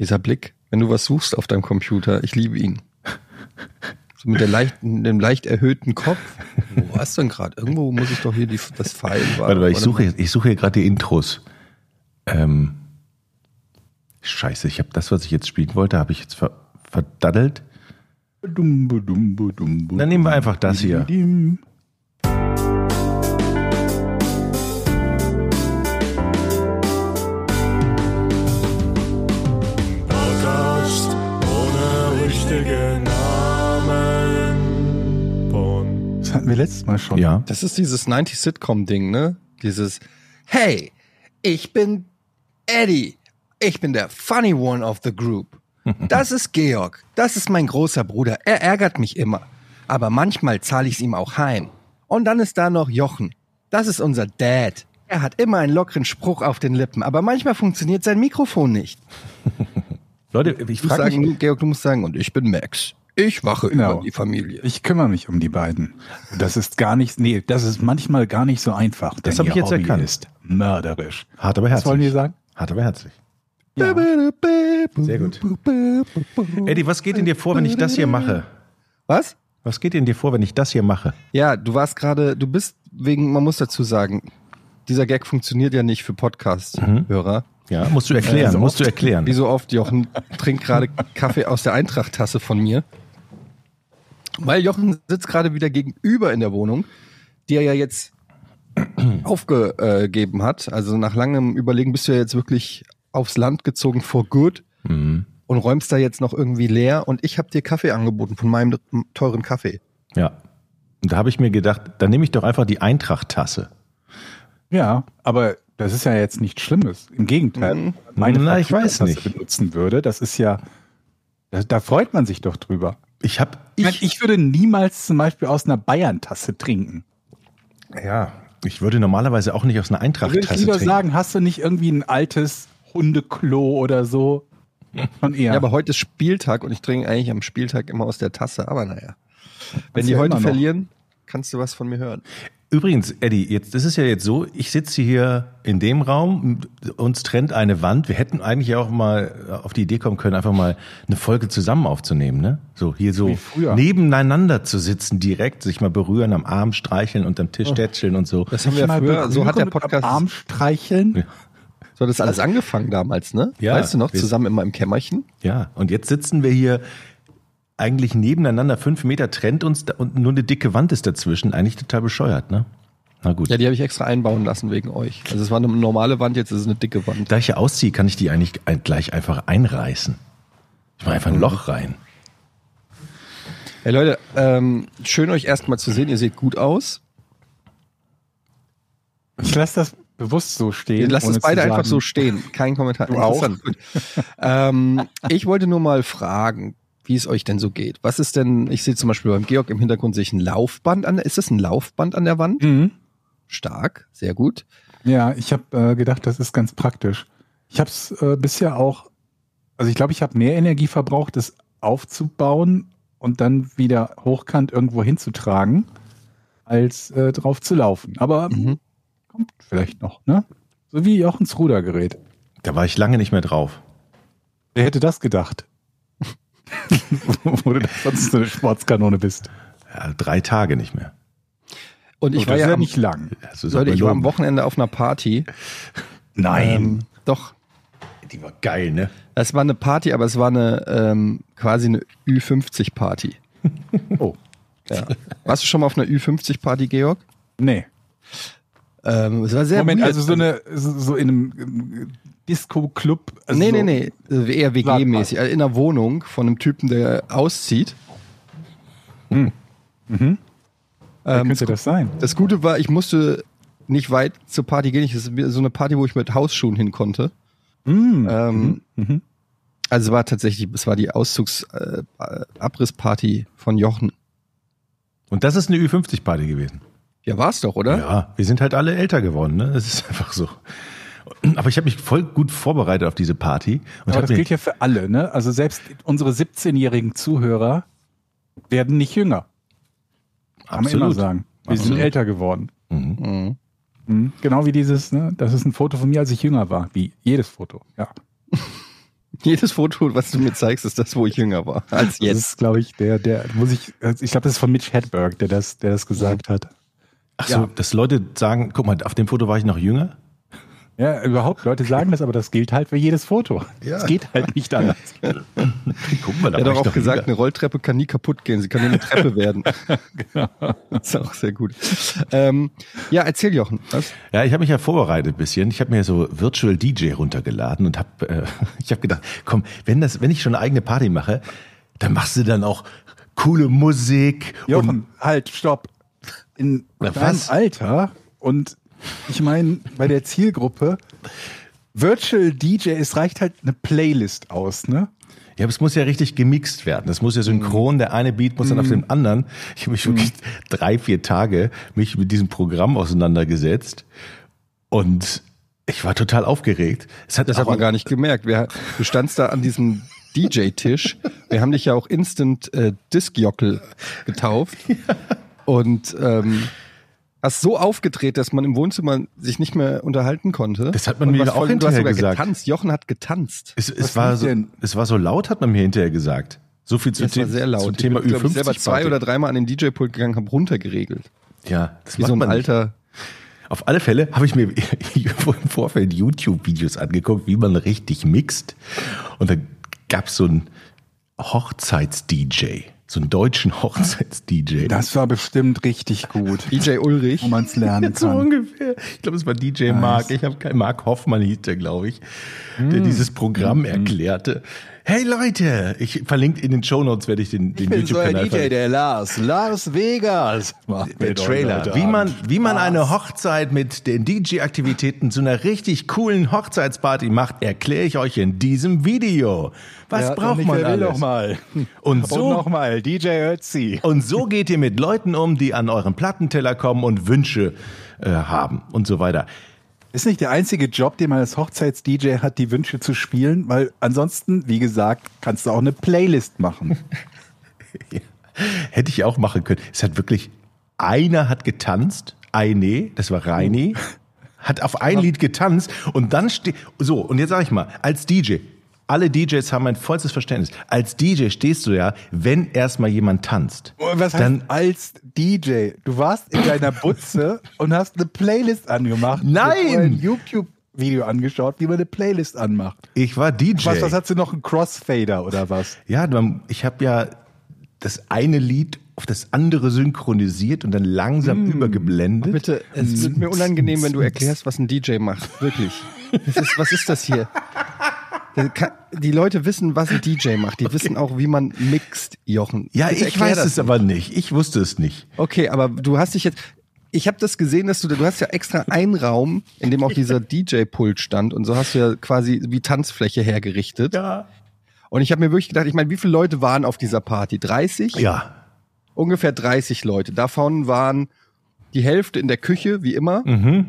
Dieser Blick, wenn du was suchst auf deinem Computer, ich liebe ihn. So mit der leichten, dem leicht erhöhten Kopf. Wo warst du denn gerade? Irgendwo muss ich doch hier die, das Pfeil. Warte mal, ich suche, ich suche hier gerade die Intros. Ähm, scheiße, ich habe das, was ich jetzt spielen wollte, habe ich jetzt ver verdaddelt. Dann nehmen wir einfach das hier. Hatten wir letztes Mal schon. Ja. Das ist dieses 90 Sitcom-Ding, ne? Dieses, hey, ich bin Eddie. Ich bin der funny one of the group. Das ist Georg. Das ist mein großer Bruder. Er ärgert mich immer. Aber manchmal zahle ich es ihm auch heim. Und dann ist da noch Jochen. Das ist unser Dad. Er hat immer einen lockeren Spruch auf den Lippen, aber manchmal funktioniert sein Mikrofon nicht. Leute, ich frage sagen, mich, Georg, du musst sagen, und ich bin Max. Ich wache Genau. über die Familie. Ich kümmere mich um die beiden. Das ist gar nicht, nee, das ist manchmal gar nicht so einfach. Das denn hab ich jetzt Hobby erkannt. ist mörderisch. hart aber Was herzlich. wollen die sagen? Hart aber herzlich. Ja. Sehr gut. Eddie, was geht in dir vor, wenn ich das hier mache? Was? Was geht in dir vor, wenn ich das hier mache? Ja, du warst gerade, du bist wegen, man muss dazu sagen, dieser Gag funktioniert ja nicht für Podcast-Hörer. Ja, musst du erklären, so musst du erklären. Wie so oft, Jochen trinkt gerade Kaffee aus der Eintracht-Tasse von mir. Weil Jochen sitzt gerade wieder gegenüber in der Wohnung, die er ja jetzt aufgegeben hat. Also nach langem Überlegen bist du ja jetzt wirklich aufs Land gezogen for good Mhm. und räumst da jetzt noch irgendwie leer. Und ich habe dir Kaffee angeboten von meinem teuren Kaffee. Ja. Und da habe ich mir gedacht, dann nehme ich doch einfach die Eintracht-Tasse. Ja, aber das ist ja jetzt nichts Schlimmes. Im Gegenteil. Mhm. Meine Na, ich weiß nicht. benutzen würde, das ist ja, da, da freut man sich doch drüber. Ich habe Ich, meine, ich würde niemals zum Beispiel aus einer Bayern-Tasse trinken. ja, ich würde normalerweise auch nicht aus einer Da würde ich Eintracht-Tasse lieber trinken. sagen, hast du nicht irgendwie ein altes Hundeklo oder so? Schon eher. Ja, aber heute ist Spieltag und ich trinke eigentlich am Spieltag immer aus der Tasse. Aber naja. Wenn die ja heute verlieren, kannst du was von mir hören. Übrigens, Eddie, jetzt das ist ja jetzt so, ich sitze hier in dem Raum, uns trennt eine Wand. Wir hätten eigentlich auch mal auf die Idee kommen können, einfach mal eine Folge zusammen aufzunehmen, ne? So hier so nebeneinander zu sitzen, direkt sich mal berühren, am Arm streicheln und am Tisch tätscheln und so. Das haben wir ja früher, so hat der Podcast, am Arm streicheln. so hat das alles angefangen damals, ne? Ja, weißt du noch, zusammen immer im Kämmerchen? Ja, und jetzt sitzen wir hier eigentlich nebeneinander, fünf Meter trennt uns da, und nur eine dicke Wand ist dazwischen. Eigentlich total bescheuert, ne? Na gut. Ja, die habe ich extra einbauen lassen wegen euch. Also es war eine normale Wand, jetzt ist es eine dicke Wand. Da ich hier ausziehe, kann ich die eigentlich gleich einfach einreißen. Ich mache einfach ein Loch rein. Hey Leute, ähm, schön euch erstmal zu sehen. Ihr seht gut aus. Ich lasse das bewusst so stehen. Lasst es beide einfach so stehen. Kein Kommentar. Du auch? Ähm, ich wollte nur mal fragen, wie es euch denn so geht. Was ist denn, ich sehe zum Beispiel beim Georg im Hintergrund sehe ich ein Laufband an der, ist das ein Laufband an der Wand? Mhm. Stark, sehr gut. Ja, ich habe äh, gedacht, das ist ganz praktisch. Ich habe es äh, bisher auch, also ich glaube, ich habe mehr Energie verbraucht, das aufzubauen und dann wieder hochkant irgendwo hinzutragen, als äh, drauf zu laufen. Aber Mhm. kommt vielleicht noch, ne? So wie Jochens Rudergerät. Da war ich lange nicht mehr drauf. Wer hätte das gedacht? Wo du sonst so eine Sportskanone bist. Ja, drei Tage nicht mehr. Und ich Oh, war ja, ist ja am, nicht lang. Das ist Leute, ich war am. Wochenende auf einer Party. Ähm, doch, Die war geil, ne? es war eine Party, aber es war eine ähm, quasi eine Ü50-Party. Oh, Ja. Warst du schon mal auf einer Ü50-Party, Georg? nee. Ähm, es war sehr Moment, weird. also so eine, so, in einem Disco-Club. Also nee, so, nee, nee, eher WG-mäßig. Also in einer Wohnung von einem Typen, der auszieht. Mhm. Wer Ähm, könnte das sein? das Gute war, ich musste nicht weit zur Party gehen. Ich- Das ist so eine Party, wo ich mit Hausschuhen hin konnte. Mhm. Ähm, Mhm. Also es war tatsächlich, es war die Auszugs-Abrissparty äh, von Jochen. Und das ist eine Ü50-Party gewesen. Ja, war's doch, oder? Ja, wir sind halt alle älter geworden, ne? Das ist einfach so. Aber ich habe mich voll gut vorbereitet auf diese Party. Und Aber das gilt ja für alle, ne? Also selbst unsere 17-jährigen Zuhörer werden nicht jünger. Kann man immer absolut. sagen. Wir Absolut. sind älter geworden. Mhm. Mhm. Mhm. Genau wie dieses, ne? Das ist ein Foto von mir, als ich jünger war. Wie jedes Foto, ja. Jedes Foto, was du mir zeigst, ist das, wo ich jünger war, als Das jetzt. ist, glaube ich, der, der, muss ich, ich glaube, das ist von Mitch Hedberg, der das, der das gesagt hat. Ach so, dass Leute sagen, guck mal, auf dem Foto war ich noch jünger. Ja, überhaupt, Leute sagen das, aber das gilt halt für jedes Foto. Es geht halt nicht anders. Guck mal, da Er hat doch auch gesagt, jünger. eine Rolltreppe kann nie kaputt gehen. Sie kann nur eine Treppe werden. Das ist auch sehr gut. Ähm, ja, erzähl Jochen. Was? Ja, ich habe mich ja vorbereitet ein bisschen. Ich habe mir so Virtual DJ runtergeladen und habe äh, ich habe gedacht, komm, wenn das wenn ich schon eine eigene Party mache, dann machst du dann auch coole Musik und Jochen, halt, stopp. In Na, deinem was? Alter und ich meine, bei der Zielgruppe, Virtual DJ, es reicht halt eine Playlist aus, ne? ja, aber es muss ja richtig gemixt werden. Das muss ja synchron, der eine Beat muss dann auf dem anderen. Ich habe mich wirklich drei, vier Tage mich mit diesem Programm auseinandergesetzt und ich war total aufgeregt. Es hat Das hat man gar nicht gemerkt. Wir, du standst da an diesem DJ-Tisch. Wir haben dich ja auch Instant äh, Disc-Jockel getauft. Und ähm, hast so aufgedreht, dass man im Wohnzimmer sich nicht mehr unterhalten konnte. Das hat man Und mir auch voll- Du hast hinterher sogar gesagt. getanzt. Jochen hat getanzt. Es, es, war so, denn? es war so laut, hat man mir hinterher gesagt. So viel zu Das war The- sehr laut. zum Thema ich bin, glaub ich, selber Ü50 zwei Party. oder dreimal an den DJ-Pult gegangen, habe runtergeregelt. Ja, das Wie macht so ein man nicht. alter. Auf alle Fälle habe ich mir im Vorfeld YouTube-Videos angeguckt, wie man richtig mixt. Und da gab es so einen Hochzeits-DJ, so einen deutschen Hochzeits-DJ. Das war bestimmt richtig gut, DJ Ulrich. wo man es lernen so kann. ungefähr. Ich glaube, es war DJ Mark. Ich habe keinen Mark Hoffmann hieß der, glaube ich, der dieses Programm erklärte. Hey Leute, ich verlinke in den Shownotes werde ich den, den YouTube-Kanal verlinken. der Lars. Lars Vegas. Der Trailer. Wie man, wie man eine Hochzeit mit den DJ-Aktivitäten zu einer richtig coolen Hochzeitsparty macht, erkläre ich euch in diesem Video. Was braucht man alles? mal. Und Und so, nochmal, DJ Ötzi. und so geht ihr mit Leuten um, die an euren Plattenteller kommen und Wünsche äh, haben und so weiter. Ist nicht der einzige Job, den man als Hochzeits-DJ hat, die Wünsche zu spielen, weil ansonsten, wie gesagt, kannst du auch eine Playlist machen. Hätte ich auch machen können. Es hat wirklich, einer hat getanzt, eine, das war Reini, hat auf ein Lied getanzt und dann steht, so, und jetzt sage ich mal, als DJ, alle DJs haben mein vollstes Verständnis. Als DJ stehst du ja, wenn erstmal jemand tanzt. Was heißt Dann- als DJ? Du warst in deiner Butze und hast eine Playlist angemacht. Nein! Ein YouTube-Video angeschaut, wie man eine Playlist anmacht. Ich war DJ. Was, was hast du noch? Ein Crossfader oder was? Ja, ich habe ja das eine Lied auf das andere synchronisiert und dann langsam übergeblendet. Bitte, es wird mir unangenehm, wenn du erklärst, was ein DJ macht. Wirklich. Das ist, was ist das hier? Kann- Die Leute wissen, was ein DJ macht. Die wissen auch, wie man mixt, Jochen. Ja, ich erklär weiß es aber nicht. Ich wusste es nicht. Okay, aber du hast dich jetzt. Ich habe das gesehen, dass du du hast ja extra einen Raum, in dem auch dieser DJ-Pult stand und so hast du ja quasi wie Tanzfläche hergerichtet. Ja. Und ich habe mir wirklich gedacht, ich meine, wie viele Leute waren auf dieser Party? 30? Ja. Ungefähr 30 Leute. Davon waren die Hälfte in der Küche, wie immer. Mhm.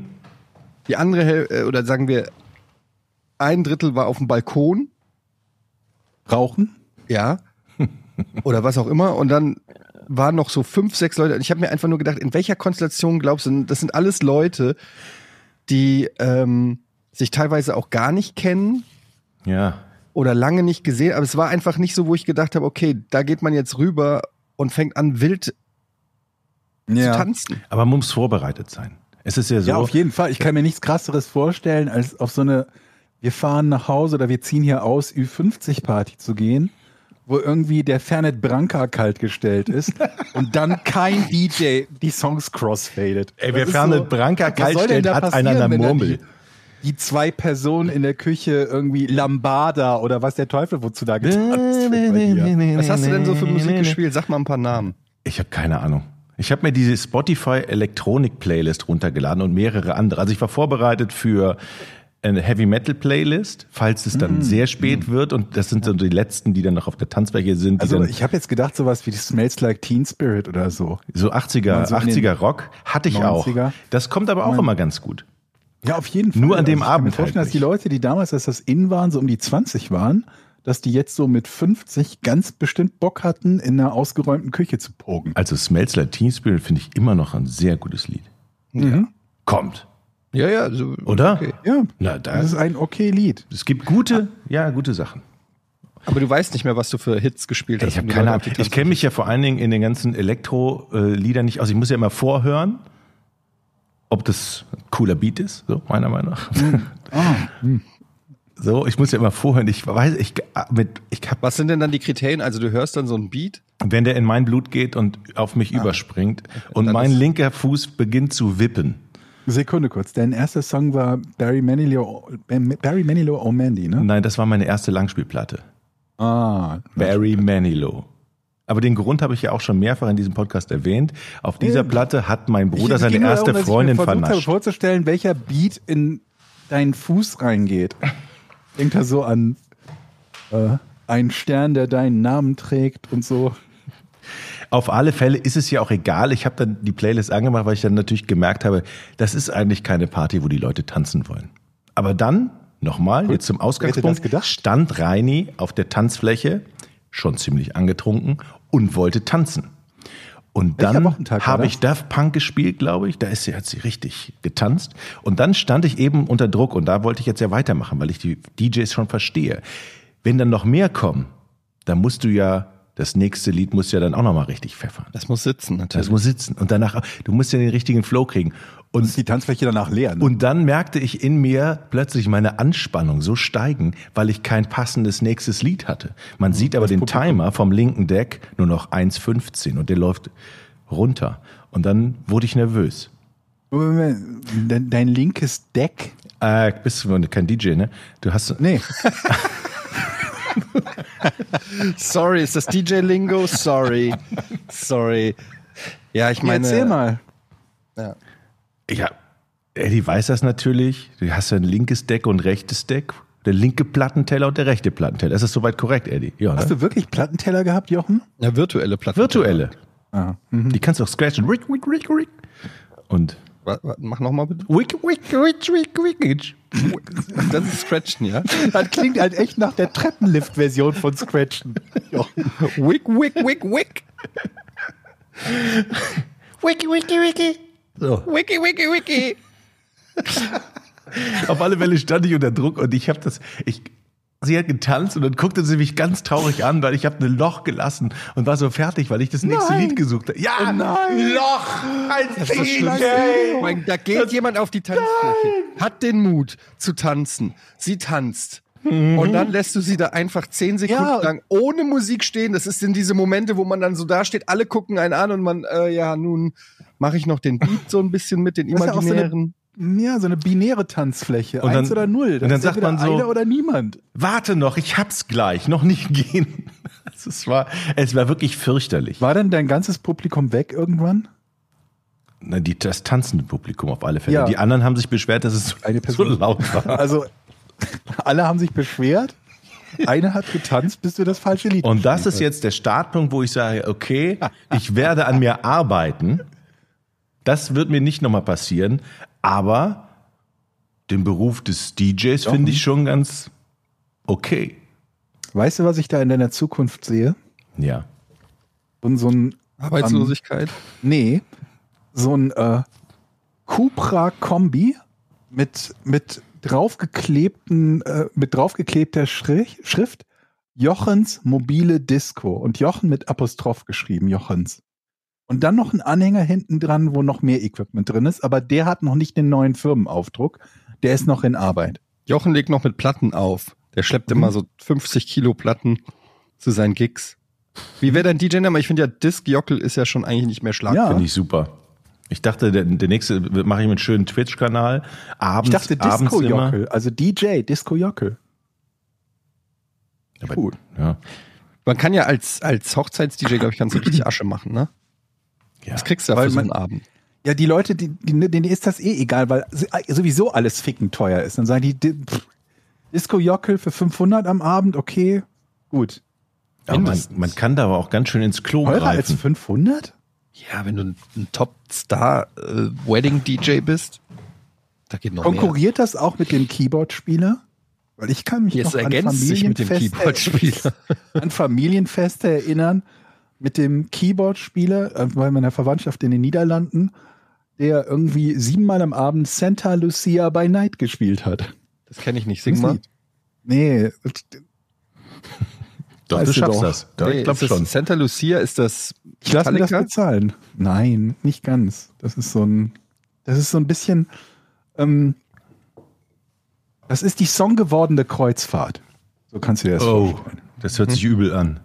Die andere Hälfte, oder sagen wir, ein Drittel war auf dem Balkon, Rauchen? ja. Oder was auch immer. Und dann waren noch so fünf, sechs Leute. Und ich habe mir einfach nur gedacht, in welcher Konstellation glaubst du, das sind alles Leute, die ähm, sich teilweise auch gar nicht kennen Ja. oder lange nicht gesehen. Aber es war einfach nicht so, wo ich gedacht habe, okay, da geht man jetzt rüber und fängt an, wild zu tanzen. Aber man muss vorbereitet sein. Es ist ja so. Ja, auf jeden Fall. Ich kann mir nichts krasseres vorstellen, als auf so eine, wir fahren nach Hause oder wir ziehen hier aus, Ü50-Party zu gehen, wo irgendwie der Fernet Branca kalt gestellt ist und dann kein DJ die Songs crossfadet. Ey, wer Fernet Branca was kalt soll denn stellt, da hat einen an der Murmel. Die, zwei Personen in der Küche irgendwie Lambada oder was der Teufel wozu da getanzt wird bei dir. Was hast du denn so für Musik gespielt? Sag mal ein paar Namen. Ich habe keine Ahnung. Ich habe mir diese Spotify Electronic Playlist runtergeladen und mehrere andere. Also ich war vorbereitet für eine Heavy Metal Playlist, falls es Mm. dann sehr spät wird und das sind so die letzten, die dann noch auf der Tanzfläche sind, Also ich habe jetzt gedacht, sowas wie Smells Like Teen Spirit oder so. so 80er, Man so in den 80er Rock hatte ich auch. 90er. Das kommt aber auch immer ganz gut. Ja, auf jeden Fall. Nur an dem ich kann Abend mir vorstellen, halt dass die. Leute, die damals, als das in waren, so um die 20 waren, dass die jetzt so mit 50 ganz bestimmt Bock hatten, in einer ausgeräumten Küche zu pogen. Also Smells Like Teen Spirit finde ich immer noch ein sehr gutes Lied. Mhm. Kommt, Ja, ja, so, oder? Okay. Ja, Na, das ist da, ein okay Lied. es gibt gute, ja, gute Sachen. Aber du weißt nicht mehr, was du für Hits gespielt hast. Ich habe keine Ahnung. Ich kenne mich ja vor allen Dingen in den ganzen Elektro-Liedern nicht aus. Ich muss ja immer vorhören, ob das ein cooler Beat ist, so meiner Meinung nach. So, ich muss ja immer vorhören. Ich weiß, ich mit, ich hab, Was sind denn dann die Kriterien? Also du hörst dann so ein Beat. wenn der in mein Blut geht und auf mich überspringt und Dann mein linker Fuß beginnt zu wippen. Sekunde kurz. Dein erster Song war Barry Manilow, Barry Manilow O'Mandy, ne? Nein, das war meine erste Langspielplatte. Ah, Barry Manilow. Aber den Grund habe ich ja auch schon mehrfach in diesem Podcast erwähnt. Auf dieser. Platte hat mein Bruder Es seine ging nur erste darum, Freundin ich mir versucht habe vernascht. vorzustellen, welcher Beat in deinen Fuß reingeht. Denkt er so an äh, einen Stern, der deinen Namen trägt und so. Auf alle Fälle ist es ja auch egal. Ich habe dann die Playlist angemacht, weil ich dann natürlich gemerkt habe, das ist eigentlich keine Party, wo die Leute tanzen wollen. Aber dann, nochmal, jetzt zum Ausgangspunkt, stand Reini auf der Tanzfläche, schon ziemlich angetrunken, und wollte tanzen. Und dann habe ich Daft Punk gespielt, glaube ich. Da ist sie, hat sie richtig getanzt. Und dann stand ich eben unter Druck und da wollte ich jetzt ja weitermachen, weil ich die DJs schon verstehe. Wenn dann noch mehr kommen, dann musst du ja, das nächste Lied muss ja dann auch nochmal richtig pfeffern. Das muss sitzen natürlich. Das muss sitzen. Und danach, du musst ja den richtigen Flow kriegen. Und Ist die Tanzfläche danach leer. Ne? und dann merkte ich in mir plötzlich meine Anspannung so steigen, weil ich kein passendes nächstes Lied hatte. Man sieht aber den Timer vom linken Deck nur noch 1,15 und der läuft runter. Und dann wurde ich nervös. Dein, dein linkes Deck. Äh, bist du kein DJ, ne? Du hast. Nee, Sorry, ist das DJ-Lingo? Sorry. Sorry. Ja, ich meine. erzähl mal. Ja. Ja, Eddie weiß das natürlich. Du hast ja ein linkes Deck und rechtes Deck. Der linke Plattenteller und der rechte Plattenteller. Das ist soweit korrekt, Eddie. Ja, Hast ne? du wirklich Plattenteller gehabt, Jochen? ja, virtuelle Platten. Virtuelle. Ah, mhm. Die kannst du auch scratchen. Rick, rick, rick, rick. Und Mach nochmal bitte. wick, wick, wick, wick, wick. Das ist Scratchen, ja? Das klingt halt echt nach der Treppenlift-Version von Scratchen. Wick, wick, wick, wick. Wiki, wiki, wiki. So. Wiki, wiki, wiki. Auf alle Fälle stand ich unter Druck und ich habe das, ich, sie hat getanzt und dann guckte sie mich ganz traurig an, weil ich habe ein Loch gelassen und war so fertig, weil ich das nächste Nein. Lied gesucht habe. Ja, Oh nein. Loch, Das das DJ. Mein, da geht jemand auf die Tanzfläche, hat den Mut zu tanzen. Sie tanzt. Und dann lässt du sie da einfach zehn Sekunden Ja. lang ohne Musik stehen. Das ist in diese Momente, wo man dann so da steht, alle gucken einen an und man, äh, ja, nun mache ich noch den Beat so ein bisschen mit, den Das imaginären. Ja, so eine binäre Tanzfläche. Und dann- Eins oder null. Das und dann sagt man so- einer oder niemand. Warte noch, ich hab's gleich, noch nicht gehen. Es war, es war wirklich fürchterlich. War denn dein ganzes Publikum weg irgendwann? Na, die, das tanzende Publikum auf alle Fälle. Ja. Die anderen haben sich beschwert, dass es so, Eine so Person. laut war. Also, alle haben sich beschwert. Eine hat getanzt, bis du das falsche Lied Und das ist jetzt der Startpunkt, wo ich sage, okay, ich werde an mir arbeiten. Das wird mir nicht nochmal passieren, aber den Beruf des DJs finde ich schon ganz okay. Weißt du, was ich da in deiner Zukunft sehe? Ja. Und so ein, Arbeitslosigkeit. nee, so ein äh, Cupra-Kombi mit, mit draufgeklebten, äh, mit draufgeklebter Schrift, Schrift Jochens mobile Disco und Jochen mit Apostroph geschrieben, Jochens. Und dann noch ein Anhänger hinten dran, wo noch mehr Equipment drin ist, aber der hat noch nicht den neuen Firmenaufdruck. Der ist noch in Arbeit. Jochen legt noch mit Platten auf. Der schleppt immer so 50 Kilo Platten zu seinen Gigs. Wie wäre dein DJ-Name? Ich finde ja, Disc Jockel ist ja schon eigentlich nicht mehr Schlag. Ja. Finde ich super. Ich dachte, der, der nächste mache ich mit schönen Twitch-Kanal. Abends, Ich dachte abends Disco immer. Jockel, also DJ, Disco Jockel. Aber, Gut. Ja. Man kann ja als, als Hochzeits-DJ, glaube ich, ganz richtig Asche machen, ne? Ja. Das kriegst du ja für so man- einen Abend. Ja, die Leute, die, die, denen ist das eh egal, weil sowieso alles ficken teuer ist. Dann sagen die, di- pff, Disco Jockel für 500 am Abend, okay, gut. Aber man, man kann da aber auch ganz schön ins Klo Teurer als greifen. 500? Ja, wenn du ein, ein Top-Star-Wedding-DJ bist, da geht noch mehr. Konkurriert das auch mit dem Keyboard-Spieler? Weil ich kann mich Jetzt noch an ergänzt sich mit dem Familienfeste, Keyboard-Spieler. an Familienfeste erinnern mit dem Keyboard-Spieler äh, bei meiner Verwandtschaft in den Niederlanden, der irgendwie siebenmal am Abend Santa Lucia by Night gespielt hat. Das kenne ich nicht. Sing mal. Nee, Doch, Weißt du schaffst doch. das. Doch, Nee, ich glaube schon. Santa Lucia ist das Ich lasse mir das bezahlen. Nein, nicht ganz. Das ist so ein, das ist so ein bisschen, ähm, das ist die songgewordene Kreuzfahrt. So kannst du dir das Oh, vorstellen. das hört sich übel an.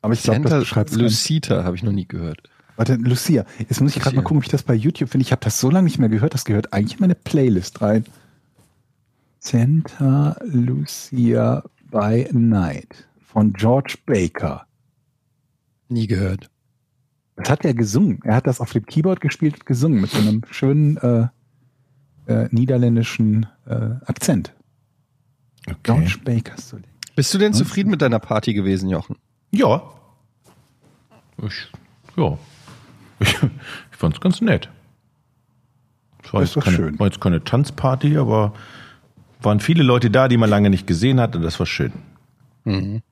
Aber ich glaube, das beschreibt. Lucita habe ich noch nie gehört. Warte, Lucia. Jetzt muss ich gerade mal gucken, ob ich das bei YouTube finde. Ich habe das so lange nicht mehr gehört. Das gehört eigentlich in meine Playlist rein. Santa Lucia by Night von George Baker. Nie gehört. Das hat er gesungen. Er hat das auf dem Keyboard gespielt und gesungen mit so einem schönen äh, äh, niederländischen äh, Akzent. Okay. George Baker. So. Bist du denn zufrieden mit deiner Party gewesen, Jochen? Ja. Ich, ja. Ich, ich fand es ganz nett. Es war, jetzt keine, schön. war jetzt keine Tanzparty, aber waren viele Leute da, die man lange nicht gesehen hat und das war schön. Mhm.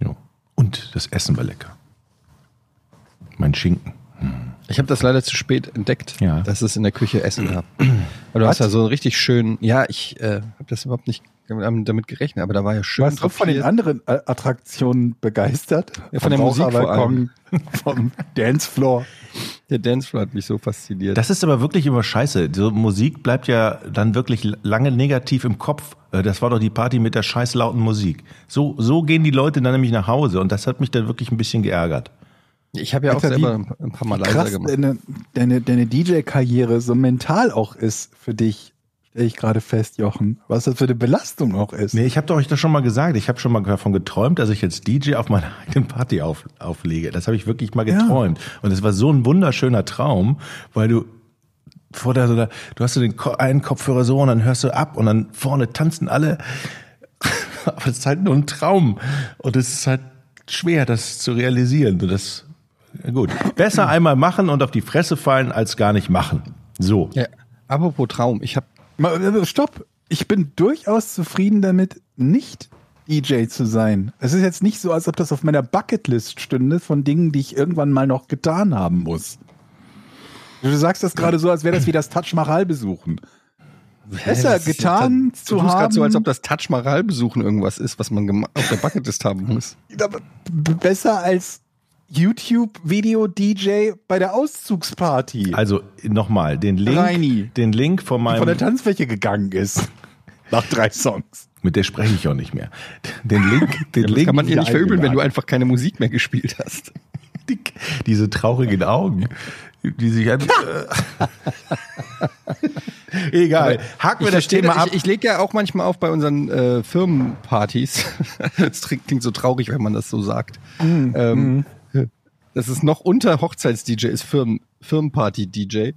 Ja. Und das Essen war lecker. Mein Schinken. Ich habe das leider zu spät entdeckt, Ja. dass es in der Küche Essen gab. Aber du hast ja so einen richtig schönen, ja, ich äh, habe das überhaupt nicht damit gerechnet, aber da war ja schön Warst du von den anderen äh, Attraktionen begeistert? Ja, von Vom der Musik vor Raucherbalkon, Vom Dancefloor. Der Dancefloor hat mich so fasziniert. Das ist aber wirklich immer scheiße. So Musik bleibt ja dann wirklich lange negativ im Kopf. Äh, Das war doch die Party mit der scheiß lauten Musik. So, so gehen die Leute dann nämlich nach Hause und das hat mich dann wirklich ein bisschen geärgert. ich habe ja auch Alter, wie selber ein paar Mal leiser Krass, gemacht. deine, deine, deine DJ-Karriere so mental auch ist für dich, stelle ich gerade fest, Jochen. Was das für eine Belastung auch ist. Nee, ich habe doch euch das schon mal gesagt. Ich habe schon mal davon geträumt, dass ich jetzt DJ auf meiner eigenen Party auf, auflege. Das habe ich wirklich mal Ja. geträumt. Und es war so ein wunderschöner Traum, weil du vor der, so der du hast so den einen Kopfhörer so und dann hörst du ab und dann vorne tanzen alle. Aber es ist halt nur ein Traum. Und es ist halt schwer, das zu realisieren. Und das, ja gut. Besser einmal machen und auf die Fresse fallen, als gar nicht machen. So. Ja, apropos Traum, ich habe Stopp! Ich bin durchaus zufrieden damit, nicht DJ zu sein. Es ist jetzt nicht so, als ob das auf meiner Bucketlist stünde von Dingen, die ich irgendwann mal noch getan haben muss. Du sagst das gerade so, als wäre das wie das Taj Mahal besuchen. Besser getan das, zu du tust grad so, haben. als ob das Taj Mahal besuchen irgendwas ist, was man auf der Bucketlist haben muss. Besser als YouTube-Video-DJ bei der Auszugsparty, Also nochmal, den Link, Reini. den Link von meinem von der Tanzfläche gegangen ist. Nach drei Songs. Mit der spreche ich auch nicht mehr. Den Link, den Ja, Link, kann man dir nicht verübeln, wenn du einfach keine Musik mehr gespielt hast. die, diese traurigen Augen, die sich an, Egal. Haken wir das Thema ab. Ich, ich lege ja auch manchmal auf bei unseren äh, Firmenpartys. Das klingt so traurig, wenn man das so sagt. Ähm, Das ist noch unter Hochzeits-DJ, ist Firmen, Firmenparty-DJ.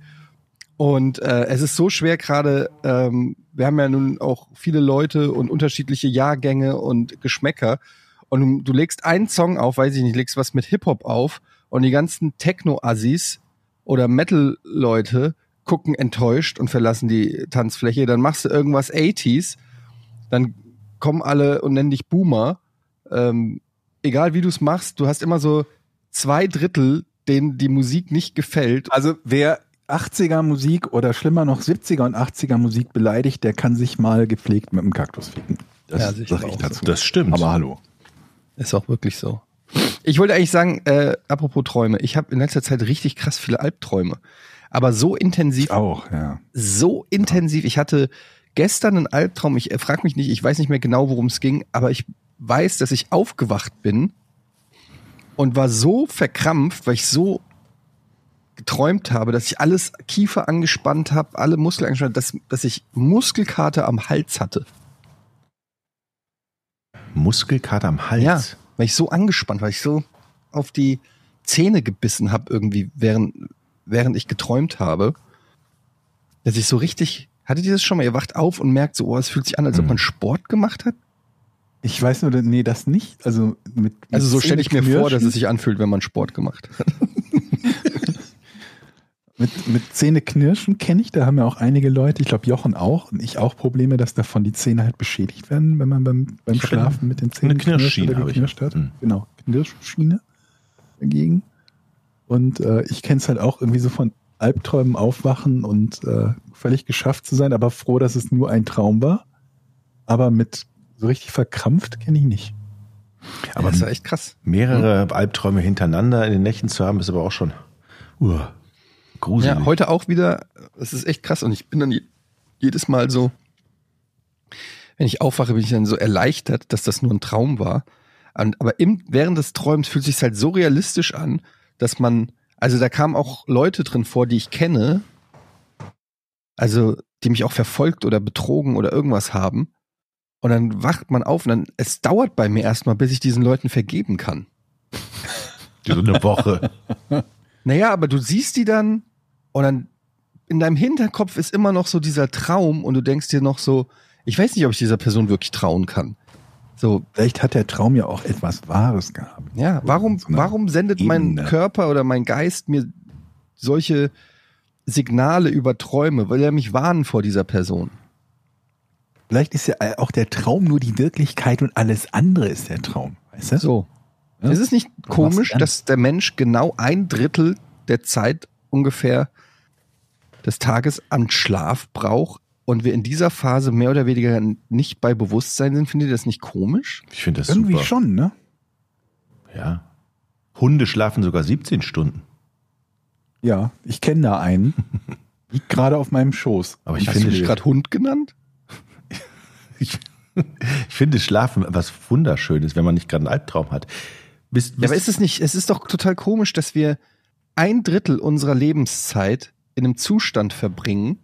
Und äh, es ist so schwer gerade, ähm, wir haben ja nun auch viele Leute und unterschiedliche Jahrgänge und Geschmäcker. Und du, du legst einen Song auf, weiß ich nicht, legst was mit Hip-Hop auf und die ganzen Techno-Assis oder Metal-Leute gucken enttäuscht und verlassen die Tanzfläche. Dann machst du irgendwas 80s, dann kommen alle und nennen dich Boomer. Ähm, egal wie du es machst, du hast immer so zwei Drittel, denen die Musik nicht gefällt. Also wer 80er Musik oder schlimmer noch 70er und 80er Musik beleidigt, der kann sich mal gepflegt mit dem Kaktus ficken. Das Ja, sicher sag ich dazu. das stimmt. Aber hallo. Ist auch wirklich so. Ich wollte eigentlich sagen, äh, apropos Träume, ich habe in letzter Zeit richtig krass viele Albträume. Aber so intensiv, Auch, ja. so intensiv. Ich hatte gestern einen Albtraum, ich äh, frag mich nicht, ich weiß nicht mehr genau, worum es ging, aber ich weiß, dass ich aufgewacht bin und war so verkrampft, weil ich so geträumt habe, dass ich alles Kiefer angespannt habe, alle Muskeln angespannt, dass, dass ich Muskelkater am Hals hatte. Muskelkater am Hals. Ja, weil ich so angespannt war, ich so auf die Zähne gebissen habe irgendwie, während, während ich geträumt habe, dass ich so richtig, hattet ihr das schon mal? Ihr wacht auf und merkt so, oh, es fühlt sich an, als ob Mhm. man Sport gemacht hat. Ich weiß nur, nee, das nicht. Also mit, mit Also so stelle ich mir vor, dass es sich anfühlt, wenn man Sport gemacht hat. Mit, mit Zähneknirschen kenne ich, da haben ja auch einige Leute, ich glaube Jochen auch und ich auch Probleme, dass davon die Zähne halt beschädigt werden, wenn man beim, beim Schlafen mit den Zähnen eine Knirschschiene oder habe ich. geknirscht hat. Mhm. Genau, Knirschschiene dagegen. Und äh, ich kenne es halt auch irgendwie so von Albträumen aufwachen und äh, völlig geschafft zu sein, aber froh, dass es nur ein Traum war. Aber mit So richtig verkrampft kenne ich nicht. Aber das ist ja echt krass. mehrere Albträume hintereinander in den Nächten zu haben, ist aber auch schon uh, gruselig. Ja, heute auch wieder, das ist echt krass und ich bin dann je- jedes Mal so, wenn ich aufwache, bin ich dann so erleichtert, dass das nur ein Traum war. Aber im, während des Träums fühlt sich halt so realistisch an, dass man, also da kamen auch Leute drin vor, die ich kenne, also die mich auch verfolgt oder betrogen oder irgendwas haben. Und dann wacht man auf und dann, es dauert bei mir erstmal, bis ich diesen Leuten vergeben kann. so eine Woche. Naja, aber du siehst die dann und dann in deinem Hinterkopf ist immer noch so dieser Traum und du denkst dir noch so, ich weiß nicht, ob ich dieser Person wirklich trauen kann. So, Vielleicht hat der Traum ja auch etwas Wahres gehabt. ja, warum, So warum sendet mein Ebene. Körper oder mein Geist mir solche Signale über Träume? Will er mich warnen vor dieser Person? Vielleicht ist ja auch der Traum nur die Wirklichkeit und alles andere ist der Traum. Weißt du? So. Ja. Ist es nicht komisch, du dass der Mensch genau ein Drittel der Zeit ungefähr des Tages an Schlaf braucht und wir in dieser Phase mehr oder weniger nicht bei Bewusstsein sind? Findet ihr das nicht komisch? Ich finde das Irgendwie super. schon, ne? Ja. Hunde schlafen sogar 17 Stunden. Ja, ich kenne da einen. Liegt gerade auf meinem Schoß. Aber ich Hast du finde, dich gerade Hund genannt? Ich, ich finde Schlafen was Wunderschönes, wenn man nicht gerade einen Albtraum hat. Bist, Ja, aber ist es nicht, es ist doch total komisch, dass wir ein Drittel unserer Lebenszeit in einem Zustand verbringen,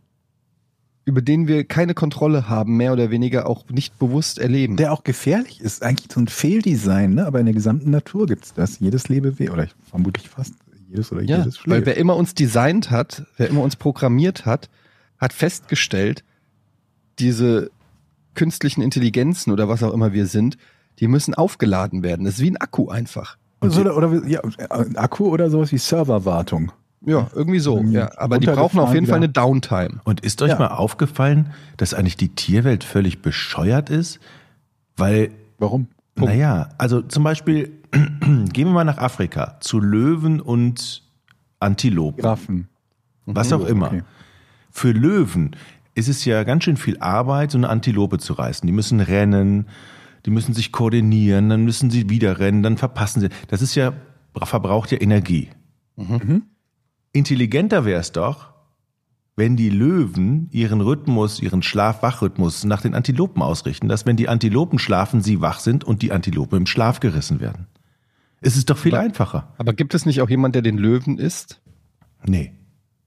über den wir keine Kontrolle haben, mehr oder weniger auch nicht bewusst erleben. Der auch gefährlich ist. Eigentlich so ein Fehldesign, ne? Aber in der gesamten Natur gibt's das. Jedes Lebewesen, oder ich, vermutlich fast jedes oder Ja, jedes weil schläft. wer immer uns designt hat, wer immer uns programmiert hat, hat festgestellt, diese künstlichen Intelligenzen oder was auch immer wir sind, die müssen aufgeladen werden. Das ist wie ein Akku einfach. Also, oder, oder ja, ein Akku oder sowas wie Serverwartung. Ja, irgendwie so. Ja, aber die brauchen auf jeden Fall eine Downtime. Und ist euch Ja. mal aufgefallen, dass eigentlich die Tierwelt völlig bescheuert ist? Weil, Warum? naja, also zum Beispiel, gehen wir mal nach Afrika zu Löwen und Antilopen, Giraffen. was auch immer. okay. Für Löwen ist es ja ganz schön viel Arbeit, so eine Antilope zu reißen. Die müssen rennen, die müssen sich koordinieren, dann müssen sie wieder rennen, dann verpassen sie. Das ist ja, verbraucht ja Energie. Intelligenter wäre es doch, wenn die Löwen ihren Rhythmus, ihren Schlaf-Wach-Rhythmus nach den Antilopen ausrichten, dass wenn die Antilopen schlafen, sie wach sind und die Antilopen im Schlaf gerissen werden. Es ist doch viel einfacher. Aber gibt es nicht auch jemand, der den Löwen isst? Nee,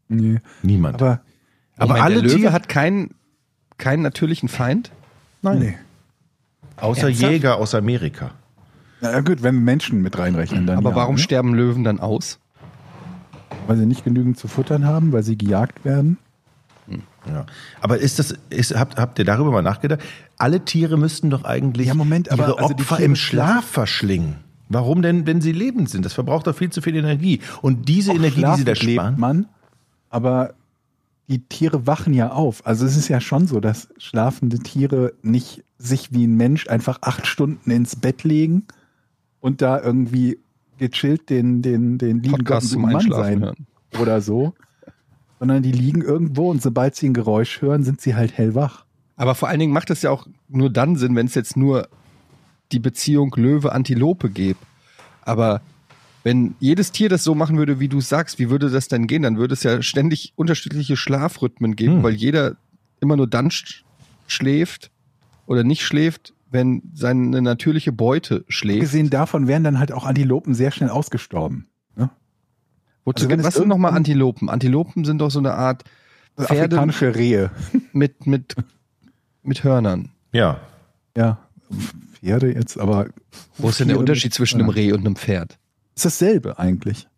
Nee. niemand. Aber Aber meine, alle der Löwe Tiere- hat keinen, keinen natürlichen Feind. Nein. nee. Außer Ernsthaft? Jäger aus Amerika. Na gut, wenn wir Menschen mit reinrechnen, dann Aber ja, warum ne? sterben Löwen dann aus? Weil sie nicht genügend zu futtern haben, weil sie gejagt werden. Ja. Aber ist das, ist, habt, habt ihr darüber mal nachgedacht? Alle Tiere müssten doch eigentlich Ja, Moment, aber ihre also die Opfer im schlafen- Schlaf verschlingen. Warum denn, wenn sie lebend sind? Das verbraucht doch viel zu viel Energie. Und diese Auch Energie, die sie da sparen. man, aber die Tiere wachen ja auf. Also es ist ja schon so, dass schlafende Tiere nicht sich wie ein Mensch einfach acht Stunden ins Bett legen und da irgendwie gechillt den, den, den lieben Gott zum Mann sein hören. oder so. Sondern die liegen irgendwo und sobald sie ein Geräusch hören, sind sie halt hellwach. Aber vor allen Dingen macht es ja auch nur dann Sinn, wenn es jetzt nur die Beziehung Löwe-Antilope gäbe. Aber wenn jedes Tier das so machen würde, wie du sagst, wie würde das denn gehen? Dann würde es ja ständig unterschiedliche Schlafrhythmen geben, Hm. weil jeder immer nur dann sch schläft oder nicht schläft, wenn seine natürliche Beute schläft. Abgesehen davon wären dann halt auch Antilopen sehr schnell ausgestorben. Ne? Wozu, also was sind nochmal Antilopen? Antilopen sind doch so eine Art Pferde Afrikanische Rehe. mit, mit, mit Hörnern. Ja. Ja, Pferde jetzt, aber. Wo ist denn der Unterschied zwischen einem Reh und einem Pferd? Ist dasselbe eigentlich.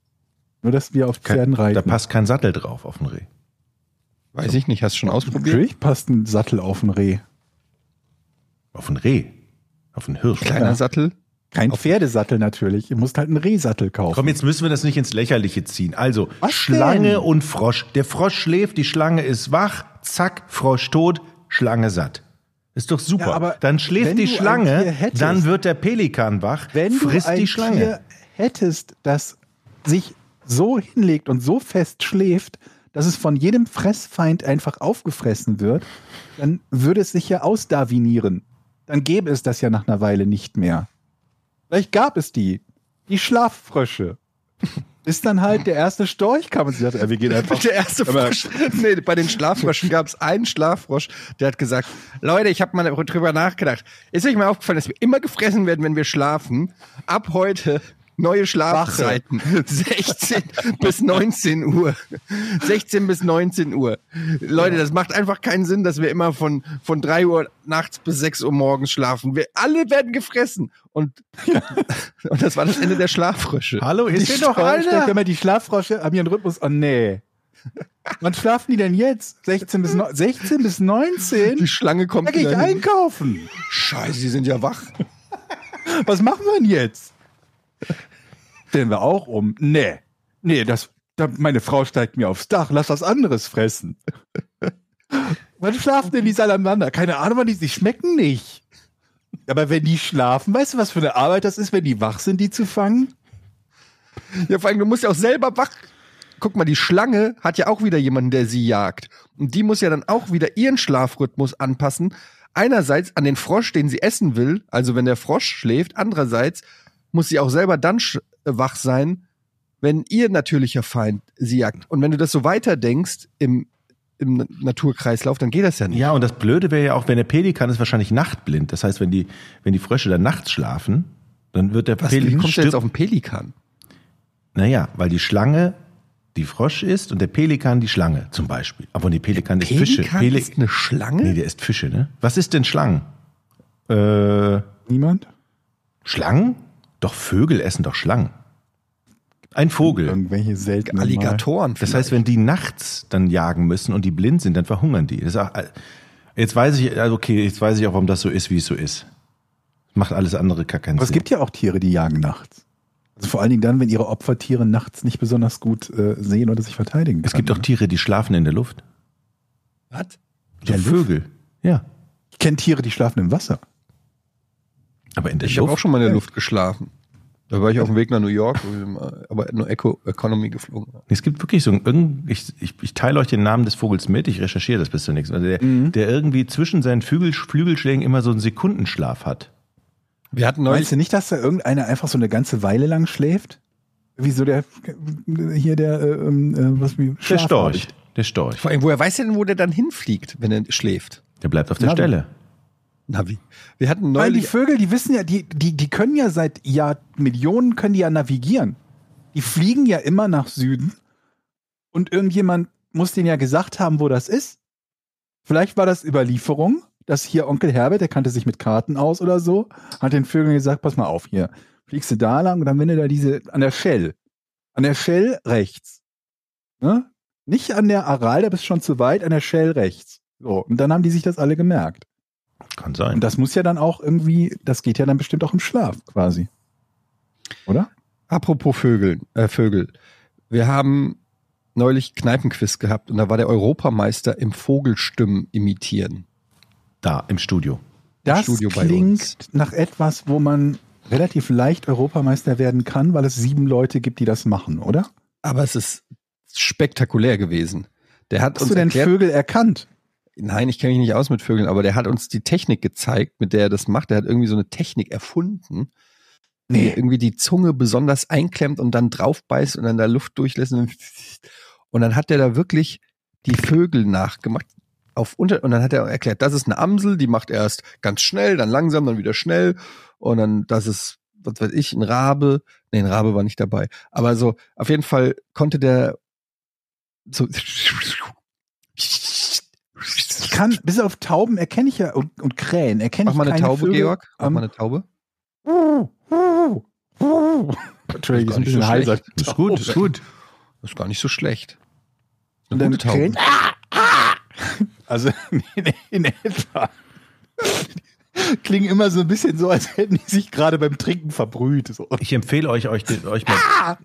Nur, dass wir auf Pferden reiten. Da passt kein Sattel drauf auf den Reh. Weiß ich nicht, hast du schon ausprobiert? Natürlich passt ein Sattel auf ein Reh. Auf den Reh. Auf den Hirsch. Kleiner Ja. Sattel. Kein Pferdesattel natürlich. Ihr müsst halt einen Rehsattel kaufen. Komm, jetzt müssen wir das nicht ins Lächerliche ziehen. Also, Was Schlange denn? und Frosch. Der Frosch schläft, die Schlange ist wach, zack, Frosch tot, Schlange satt. Ist doch super. Ja, aber dann schläft die ein Schlange, hättest- dann wird der Pelikan wach, Wenn frisst du ein die Schlange. Tier hättest, das sich so hinlegt und so fest schläft, dass es von jedem Fressfeind einfach aufgefressen wird, dann würde es sich ja ausdarwinieren. dann gäbe es das ja nach einer Weile nicht mehr. Vielleicht gab es die. Die Schlaffrösche. Bis dann halt der erste Storch kam und sie sagte, wir gehen einfach. Der erste Frosch. Nee, bei den Schlaffröschen gab es einen Schlaffrosch, der hat gesagt, Leute, ich habe mal drüber nachgedacht. Ist euch mal aufgefallen, dass wir immer gefressen werden, wenn wir schlafen? Ab heute neue Schlafzeiten. 16 bis 19 Uhr. 16 bis 19 Uhr. Leute, das macht einfach keinen Sinn, dass wir immer von, von 3 Uhr nachts bis 6 Uhr morgens schlafen. Wir alle werden gefressen. Und, und das war das Ende der Schlaffrösche. Hallo, hier noch Storch- einer? Immer die Schlaffrosche haben ihren Rhythmus. Oh nee. Wann schlafen die denn jetzt? 16 bis, neun- 16 bis 19? Die Schlange kommt Da gehe ich einkaufen. Scheiße, die sind ja wach. Was machen wir denn jetzt? Stellen wir auch um. Nee. Nee, das, da, meine Frau steigt mir aufs Dach. Lass was anderes fressen. Wann schlafen denn die Salamander? Keine Ahnung, wann die, die schmecken nicht. Aber wenn die schlafen, weißt du, was für eine Arbeit das ist, wenn die wach sind, die zu fangen? Ja, vor allem, du musst ja auch selber wach. Guck mal, die Schlange hat ja auch wieder jemanden, der sie jagt. Und die muss ja dann auch wieder ihren Schlafrhythmus anpassen. Einerseits an den Frosch, den sie essen will, also wenn der Frosch schläft. Andererseits muss sie auch selber dann äh, wach sein, wenn ihr natürlicher Feind sie jagt. Und wenn du das so weiterdenkst im, im Naturkreislauf, dann geht das ja nicht. Ja, und das Blöde wäre ja auch, wenn der Pelikan ist wahrscheinlich nachtblind. Das heißt, wenn die, wenn die Frösche dann nachts schlafen, dann wird der Was, wie Pelikan kommt der jetzt auf den Pelikan? Naja, weil die Schlange die Frosch ist und der Pelikan die Schlange zum Beispiel. Aber die Pelikan ist Fische. Pelikan Peli- ist eine Schlange? nee, der isst Fische, ne? Was ist denn Schlangen? Äh, Niemand? Schlangen? Doch Vögel essen doch Schlangen. Ein Vogel. Irgendwelche seltenen Alligatoren. Das heißt, wenn die nachts dann jagen müssen und die blind sind, dann verhungern die. Auch, jetzt weiß ich, also okay, jetzt weiß ich auch, warum das so ist, wie es so ist. Macht alles andere gar keinen Aber es Sinn. gibt ja auch Tiere, die jagen nachts. Also vor allen Dingen dann, wenn ihre Opfertiere nachts nicht besonders gut äh, sehen oder sich verteidigen es gibt können. auch Tiere, die schlafen in der Luft. Was? So Der Luft? Vögel. Ja. Ich kenne Tiere, die schlafen im Wasser. Aber in der Ich habe auch schon mal in der Luft geschlafen. Da war ich auf dem Weg nach New York, aber nur Eco Economy geflogen. Es gibt wirklich so ein, irgend- ich, ich, ich teile euch den Namen des Vogels mit, ich recherchiere das bis zur nächsten. Also der, der irgendwie zwischen seinen Flügel, Flügelschlägen immer so einen Sekundenschlaf hat. Wir hatten neulich Meinst du nicht, dass da irgendeiner einfach so eine ganze Weile lang schläft? Wie so der, hier der, äh, ähm, äh, was wie Der. Storch. Der Storch. Vor allem, woher weiß er denn, wo der dann hinfliegt, wenn er schläft? Der bleibt auf der Na, Stelle. Navi. Wir hatten Nein, die neulich. Vögel, die wissen ja, die, die, die können ja seit Jahr Millionen können die ja navigieren. Die fliegen ja immer nach Süden und irgendjemand muss denen ja gesagt haben, wo das ist. Vielleicht war das Überlieferung, dass hier Onkel Herbert, der kannte sich mit Karten aus oder so, hat den Vögeln gesagt, pass mal auf hier, fliegst du da lang und dann wenn du da diese, an der Shell, an der Shell rechts, ne? Nicht an der Aral, da bist du schon zu weit, an der Shell rechts. So, und dann haben die sich das alle gemerkt. Kann sein. Und das muss ja dann auch irgendwie, das geht ja dann bestimmt auch im Schlaf quasi. Oder? Apropos Vögel, äh, Vögel. Wir haben neulich Kneipenquiz gehabt und da war der Europameister im Vogelstimmen imitieren. da, im Studio. Das Studio bei klingt uns. nach etwas, wo man relativ leicht Europameister werden kann, weil es sieben Leute gibt, die das machen, oder? Aber es ist spektakulär gewesen. Der hat Hast uns du denn erklärt, Vögel erkannt? Nein, ich kenne mich nicht aus mit Vögeln, aber der hat uns die Technik gezeigt, mit der er das macht. Der hat irgendwie so eine Technik erfunden, die irgendwie die Zunge besonders einklemmt und dann draufbeißt und dann da Luft durchlässt. Und dann, und dann hat der da wirklich die Vögel nachgemacht. Auf unter, und dann hat er erklärt, das ist eine Amsel, die macht erst ganz schnell, dann langsam, dann wieder schnell. Und dann, das ist, was weiß ich, ein Rabe. Nee, ein Rabe war nicht dabei. Aber so, auf jeden Fall konnte der so. Kann, bis auf Tauben erkenne ich ja und, und Krähen erkenne Mach ich mal eine keine Taube, Vögel. Georg. Mach Ähm, mal eine Taube. Entschuldigung, Das ist ein bisschen so heiser. Ist gut, ist gut. Das ist gar nicht so schlecht. Und Eine dann gute Taube. Krähen. Also in, in etwa. Klingen immer so ein bisschen so, als hätten die sich gerade beim Trinken verbrüht. So. Ich empfehle euch, euch, euch mal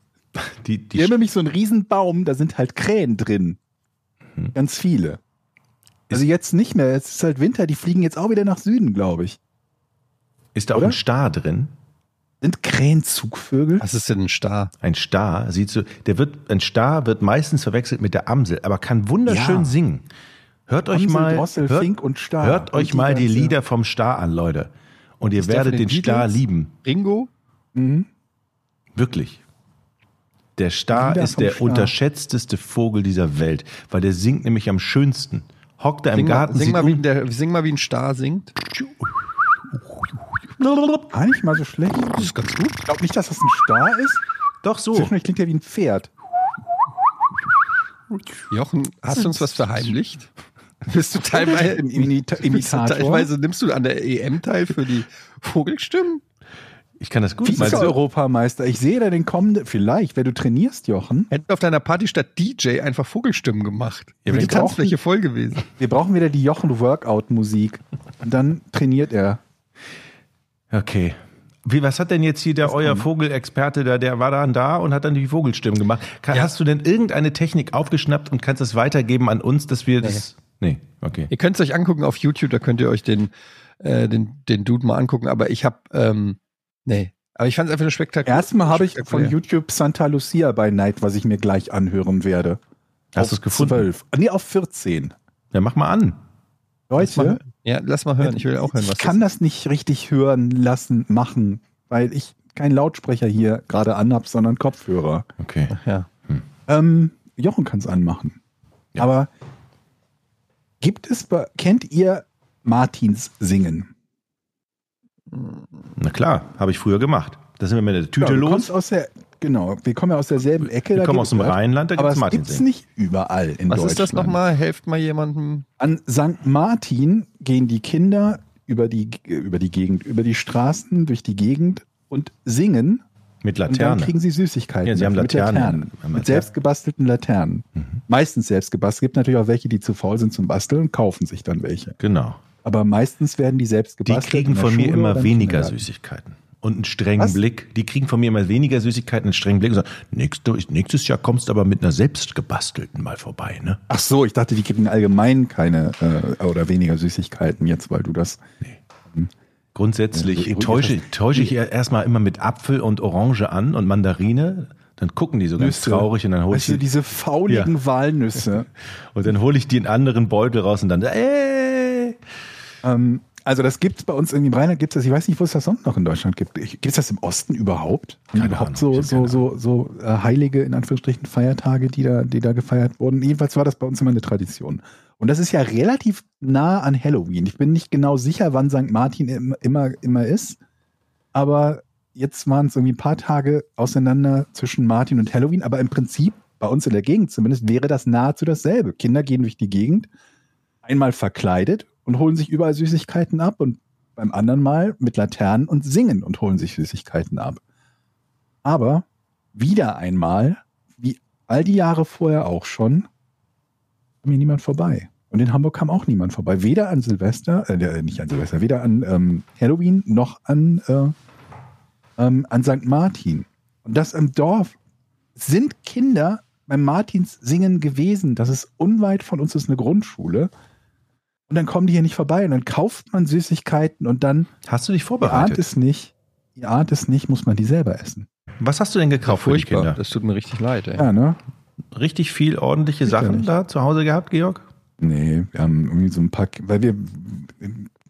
die, Die die, haben nämlich so einen riesen Baum, da sind halt Krähen drin. Hm. Ganz viele. Also jetzt nicht mehr, jetzt ist halt Winter, die fliegen jetzt auch wieder nach Süden, glaube ich. ist da auch oder? ein Star drin? Sind Krähen Zugvögel? Was ist denn ein Star? Ein Star, sieht so, der wird, ein Star wird meistens verwechselt mit der Amsel, aber kann wunderschön Ja. singen. Hört euch Amsel, mal, Drossel, hört, Fink und Star. hört Und euch die mal die Lieder vom Star an, Leute. Und ihr Ist werdet den den Star lieben. Ringo? Mhm. Wirklich. Der Star Lieder ist der Star. unterschätzteste Vogel dieser Welt, weil der singt nämlich am schönsten. Hockt er im Sing, Garten, mal, sing, mal, wie der, sing mal, wie ein Star singt. Gar nicht mal so schlecht. Das ist ganz gut. Ich glaube nicht, dass das ein Star ist. Doch so. Zwischendurch klingt er wie ein Pferd. Jochen, hast du uns was verheimlicht? Bist du teilweise, Im Imita bist du Imitator. teilweise nimmst du an der EM teil für die Vogelstimmen? Ich kann das gut. Meinst du? Vize-Europameister. Ich sehe da den kommenden, vielleicht, wenn du trainierst, Jochen. Hätten auf deiner Party statt DJ einfach Vogelstimmen gemacht. Ja, Wäre die Tanzfläche voll gewesen. Wir brauchen wieder die Jochen-Workout-Musik. Und dann trainiert er. Okay. Wie, was hat denn jetzt hier der euer Vogelexperte da, der war dann da und hat dann die Vogelstimmen gemacht? Kann, Ja. Hast du denn irgendeine Technik aufgeschnappt und kannst das weitergeben an uns, dass wir das. Nee, okay. Ihr könnt es euch angucken auf YouTube, da könnt ihr euch den, äh, den, den Dude mal angucken, aber ich habe, ähm, nee. Aber ich fand es einfach nur spektakulär. Erstmal habe ich von. YouTube Santa Lucia by Night, was ich mir gleich anhören werde. Hast du es gefunden? 12. Nee, auf 14. Ja, mach mal an. Lass mal, Leute, ja, lass mal hören. Ich will auch hören, ich was kann das das nicht richtig hören lassen, machen, weil ich keinen Lautsprecher hier gerade anhab, sondern Kopfhörer. Okay. ist. Ja. Ähm, Jochen kann es anmachen. Ja. Aber gibt es, bei- kennt ihr Martins Singen? Na klar, habe ich früher gemacht. Da sind wir mit der Tüte Ja, du los. aus der, genau, wir kommen ja aus derselben Ecke. Wir da kommen aus dem Rheinland, da Aber gibt's es Martin gibt es nicht überall in Was Deutschland. ist das nochmal? Helft mal jemandem. An St. Martin gehen die Kinder über die, über die Gegend, über die Straßen, durch die Gegend und singen. Mit Und dann kriegen sie Süßigkeiten. Ja, sie haben mit Laternen. Laternen. Mit Laternen. selbst gebastelten Laternen. Mhm. Meistens selbst gebastelt. Es gibt natürlich auch welche, die zu faul sind zum Basteln und kaufen sich dann welche. Genau. Aber meistens werden die selbst Die gebastelt. kriegen in der von mir Schule immer weniger. Süßigkeiten. Und einen strengen Was? Blick. Die kriegen von mir immer weniger Süßigkeiten, einen strengen Blick und sagen, nächstes, nächstes Jahr kommst du aber mit einer selbst gebastelten mal vorbei, ne? Ach so, ich dachte, die kriegen allgemein keine äh, oder weniger Süßigkeiten jetzt, weil du das. Grundsätzlich Ja, so- täusche, täusche ich erstmal immer mit Apfel und Orange an und Mandarine. Dann gucken die so ganz Nüsse. traurig und dann hole ich, Weißt du, die, diese fauligen Walnüsse. und dann hole ich die in anderen Beutel raus und dann, äh, ähm, also das gibt es bei uns irgendwie im Rheinland, gibt es das, ich weiß nicht, wo es das sonst noch in Deutschland gibt. Gibt es das im Osten überhaupt? Haben Keine überhaupt Ahnung, so, so, so, so äh, heilige, in Anführungsstrichen, Feiertage, die da, die da gefeiert wurden? Jedenfalls war das bei uns immer eine Tradition. Und das ist ja relativ nah an Halloween. Ich bin nicht genau sicher, wann St. Martin im- immer, immer ist. Aber jetzt waren es irgendwie ein paar Tage auseinander zwischen Martin und Halloween. Aber im Prinzip, bei uns in der Gegend zumindest, wäre das nahezu dasselbe. Kinder gehen durch die Gegend, einmal verkleidet und holen sich überall Süßigkeiten ab und beim anderen Mal mit Laternen und singen und holen sich Süßigkeiten ab. Aber wieder einmal, wie all die Jahre vorher auch schon, kam hier niemand vorbei. Und in Hamburg kam auch niemand vorbei. Weder an Silvester, äh, nicht an Silvester, weder an ähm, Halloween noch an, äh, ähm, an St. Martin. Und das im Dorf sind Kinder beim Martins singen gewesen. Das ist unweit von uns, das ist eine Grundschule. Und dann kommen die hier nicht vorbei und dann kauft man Süßigkeiten und dann, hast du dich ihr ahnt vorbereitet? es nicht, ihr ahnt es nicht, muss man die selber essen. Was hast du denn gekauft für die. Kinder? Das tut mir richtig leid, ey. Ja, ne? Richtig viel ordentliche Sicher Sachen da zu Hause gehabt, Georg? Nee, wir haben irgendwie so ein paar, weil wir,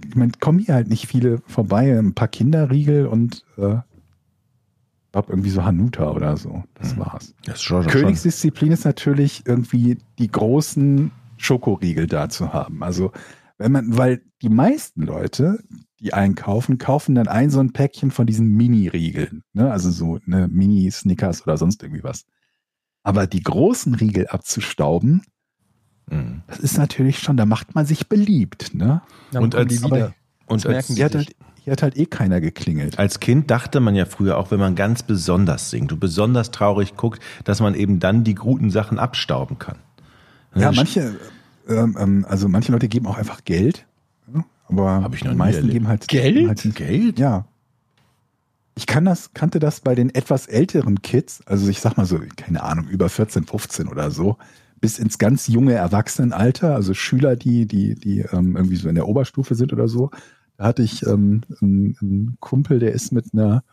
ich meine, kommen hier halt nicht viele vorbei, ein paar Kinderriegel und äh, ich glaube irgendwie so Hanuta oder so. Das Mhm. war's. Das ist schon, Königsdisziplin ist natürlich irgendwie die großen Schokoriegel da zu haben. Also wenn man, weil die meisten Leute, die einkaufen, kaufen dann ein so ein Päckchen von diesen Mini-Riegeln. Ne? Also so eine Mini-Snickers oder sonst irgendwie was. Aber die großen Riegel abzustauben, Mhm. das ist natürlich schon, da macht man sich beliebt. Ne? Dann Und als- die wieder. Und als, merken Hier hat, sich. halt, hier hat halt eh keiner geklingelt. als Kind dachte man ja früher, auch wenn man ganz besonders singt und besonders traurig guckt, dass man eben dann die guten Sachen abstauben kann. Ja, manche, ähm, ähm, also manche Leute geben auch einfach Geld. Ja, aber Hab ich noch die meisten erlebt. geben halt Geld? geben Halt, Geld? ja. Ich kann das, kannte das bei den etwas älteren Kids, also ich sag mal so, keine Ahnung, über 14, 15 oder so, bis ins ganz junge Erwachsenenalter, also Schüler, die, die, die ähm, irgendwie so in der Oberstufe sind oder so. Da hatte ich ähm, einen, einen Kumpel, der ist mit einer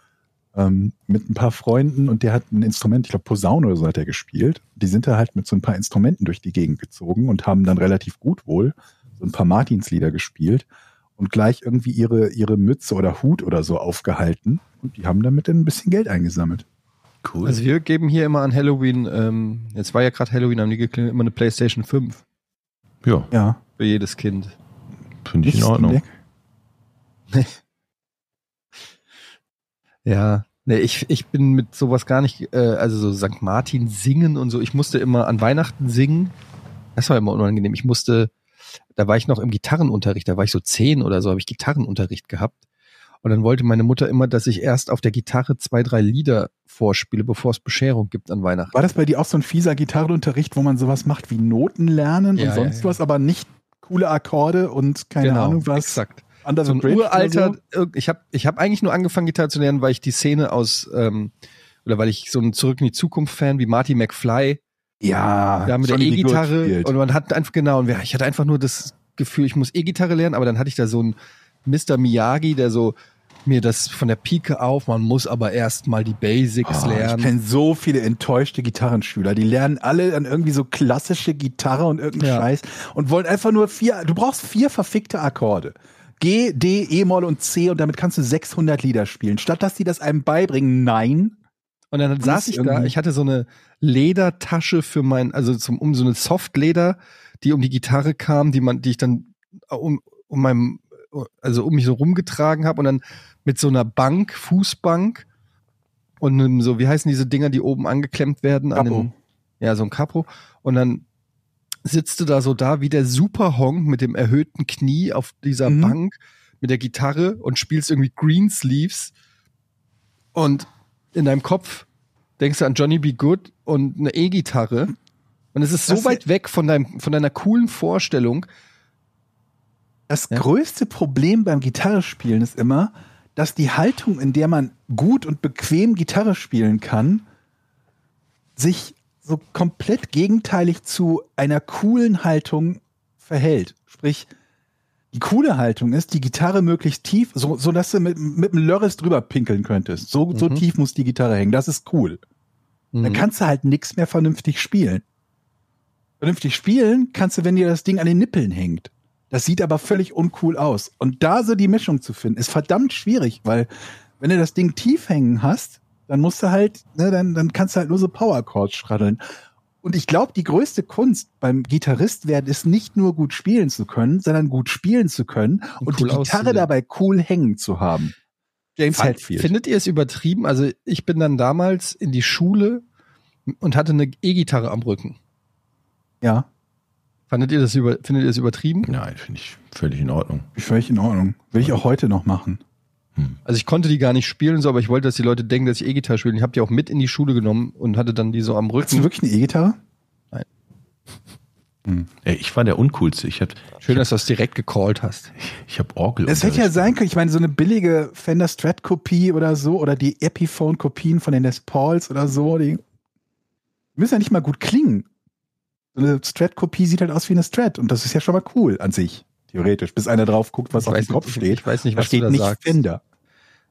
ähm, mit ein paar Freunden und der hat ein Instrument, ich glaube Posaune oder so hat er gespielt. Die sind da halt mit so ein paar Instrumenten durch die Gegend gezogen und haben dann relativ gut wohl so ein paar Martinslieder gespielt und gleich irgendwie ihre, ihre Mütze oder Hut oder so aufgehalten und die haben damit dann ein bisschen Geld eingesammelt. Cool. Also wir geben hier immer an Halloween, ähm, jetzt war ja gerade Halloween, haben die geklingelt, immer eine Playstation 5 ja, Ja. für jedes Kind. finde ich in Nicht Ordnung. Leck. Ja, nee, ich, ich bin mit sowas gar nicht, äh, also so St. Martin singen und so. Ich musste immer an Weihnachten singen. Das war immer unangenehm. Ich musste, da war ich noch im Gitarrenunterricht, da war ich so zehn oder so, habe ich Gitarrenunterricht gehabt. Und dann wollte meine Mutter immer, dass ich erst auf der Gitarre zwei, drei Lieder vorspiele, bevor es Bescherung gibt an Weihnachten. War das bei dir auch so ein fieser Gitarrenunterricht, wo man sowas macht wie Noten lernen Ja, und sonst ja, ja. was, aber nicht coole Akkorde und keine Ahnung was? Exakt. Under So ein uralter, so? ich habe ich hab eigentlich nur angefangen, Gitarre zu lernen, weil ich die Szene aus, ähm, oder weil ich so ein Zurück in die Zukunft-Fan wie Marty McFly Ja, Ja, mit der Johnny. Good E-Gitarre. Und man hat einfach, genau, und ich hatte einfach nur das Gefühl, ich muss E-Gitarre lernen, aber dann hatte ich da so einen Mr. Miyagi, der so mir das von der Pike auf, man muss aber erst mal die Basics Oh, ich lernen. kenne so viele enttäuschte Gitarrenschüler. Die lernen alle dann irgendwie so klassische Gitarre und irgendeinen Ja. Scheiß und wollen einfach nur vier, du brauchst vier verfickte Akkorde. G, D, E-Moll und C und damit kannst du 600 Lieder spielen. Statt dass die das einem beibringen, nein. Und dann saß ich da, irgendwie- ich hatte so eine Ledertasche für mein, also zum, um so eine Softleder, die um die Gitarre kam, die man, die ich dann um, um meinem, also um mich so rumgetragen habe und dann mit so einer Bank, Fußbank und einem so, wie heißen diese Dinger, die oben angeklemmt werden? An Capo. den, ja, so ein Capro. Und dann sitzt du da so da wie der Superhonk mit dem erhöhten Knie auf dieser Mhm. Bank mit der Gitarre und spielst irgendwie Greensleeves und in deinem Kopf denkst du an Johnny B. Good und eine E-Gitarre und es ist so Das- weit weg von deinem von deiner coolen Vorstellung. Das Ja. größte Problem beim Gitarrespielen ist immer, dass die Haltung, in der man gut und bequem Gitarre spielen kann, sich so komplett gegenteilig zu einer coolen Haltung verhält. Sprich, die coole Haltung ist, die Gitarre möglichst tief, so, so dass du mit, mit einem Lörres drüber pinkeln könntest. So, so Mhm. tief muss die Gitarre hängen. Das ist cool. Dann kannst du halt nichts mehr vernünftig spielen. Vernünftig spielen kannst du, wenn dir das Ding an den Nippeln hängt. Das sieht aber völlig uncool aus. Und da so die Mischung zu finden, ist verdammt schwierig, weil wenn du das Ding tief hängen hast, dann musst du halt, ne, dann, dann kannst du halt nur so Power Chords schraddeln. Und ich glaube, die größte Kunst beim Gitarrist werden ist nicht nur gut spielen zu können, sondern gut spielen zu können und, Und die cool Gitarre auszusehen. dabei cool hängen zu haben. James Fand- Hetfield. Findet ihr es übertrieben? Also ich bin dann damals in die Schule und hatte eine E-Gitarre am Rücken. ja, Fandet ihr das über, findet ihr das übertrieben? Nein, finde ich völlig in Ordnung. völlig in Ordnung. Will ich auch heute noch machen. Also ich konnte die gar nicht spielen, so, aber ich wollte, dass die Leute denken, dass ich E-Gitarre spiele. Ich habe die auch mit in die Schule genommen und hatte dann die so am Hast du Rücken. wirklich eine E-Gitarre? Ey, ich war der Uncoolste. Ich habe Schön, dass du das direkt gecallt hast. ich hab Orgel. Es hätte ja sein können, ich meine, so eine billige Fender Strat-Kopie oder so, oder die Epiphone-Kopien von den Les Pauls oder so, die müssen ja nicht mal gut klingen. So eine Strat-Kopie sieht halt aus wie eine Strat und das ist ja schon mal cool an sich, theoretisch, bis einer drauf guckt, was Ich auf dem Kopf nicht- steht. ich weiß nicht, da was du steht da nicht sagst. Fender.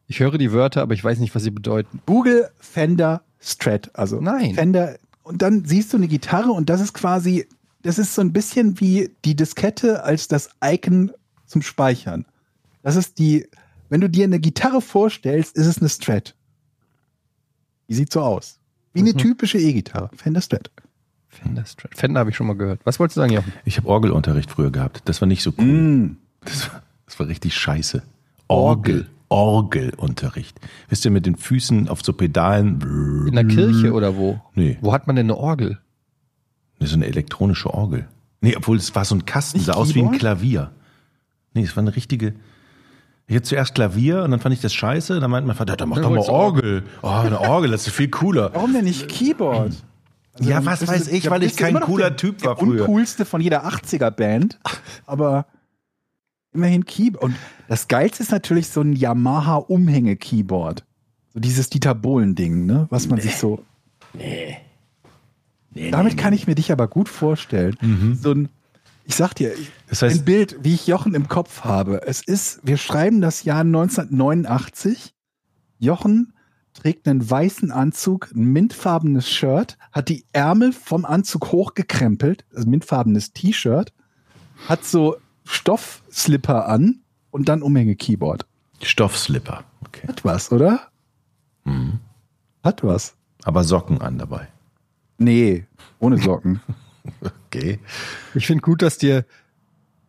Ich höre die Wörter, aber ich weiß nicht, was sie bedeuten. Google Fender Strat, also Nein. Fender und dann siehst du eine Gitarre und das ist quasi, das ist so ein bisschen wie die Diskette als das Icon zum Speichern. Das ist die, wenn du dir eine Gitarre vorstellst, ist es eine Strat. Die sieht so aus. Wie eine Mhm. typische E-Gitarre. Fender Strat. Fender Strat. Fender habe ich schon mal gehört. Was wolltest du sagen, Jochen? Ich habe Orgelunterricht früher gehabt. Das war nicht so cool. Mm. Das, war, das war richtig scheiße. Orgel. Orgelunterricht. Wisst ihr, mit den Füßen auf so Pedalen. In der Kirche oder wo? Nee, Wo hat man denn eine Orgel? so eine elektronische Orgel. Nee, obwohl es war so ein Kasten, Nicht sah aus wie ein? Klavier. Nee, es war eine richtige. Ich hatte zuerst Klavier und dann fand ich das scheiße. Dann meinte mein Vater, dann mach Dann doch mal du Orgel. Oh, eine Orgel, das ist viel cooler. Warum denn nicht Keyboard? Also, Ja, was weiß ich, weil ich kein cooler der, Typ war der früher. uncoolste von jeder 80er-Band, aber immerhin Keyboard. Und das Geilste ist natürlich so ein Yamaha-Umhänge-Keyboard. So dieses Dieter Bohlen-Ding, ne? Was man sich so. Damit kann ich mir dich aber gut vorstellen. So ein, ich sag dir, Das heißt- ein Bild, wie ich Jochen im Kopf habe. Es ist, wir schreiben das Jahr 1989. Jochen trägt einen weißen Anzug, ein mintfarbenes Shirt, hat die Ärmel vom Anzug hochgekrempelt, also mintfarbenes T-Shirt, hat so Stoffslipper an und dann Umhänge-Keyboard. Stoffslipper. Okay. Hat was, oder? Mhm. Hat was. Aber Socken an dabei. Nee, ohne Socken. Okay. Ich finde gut, dass dir,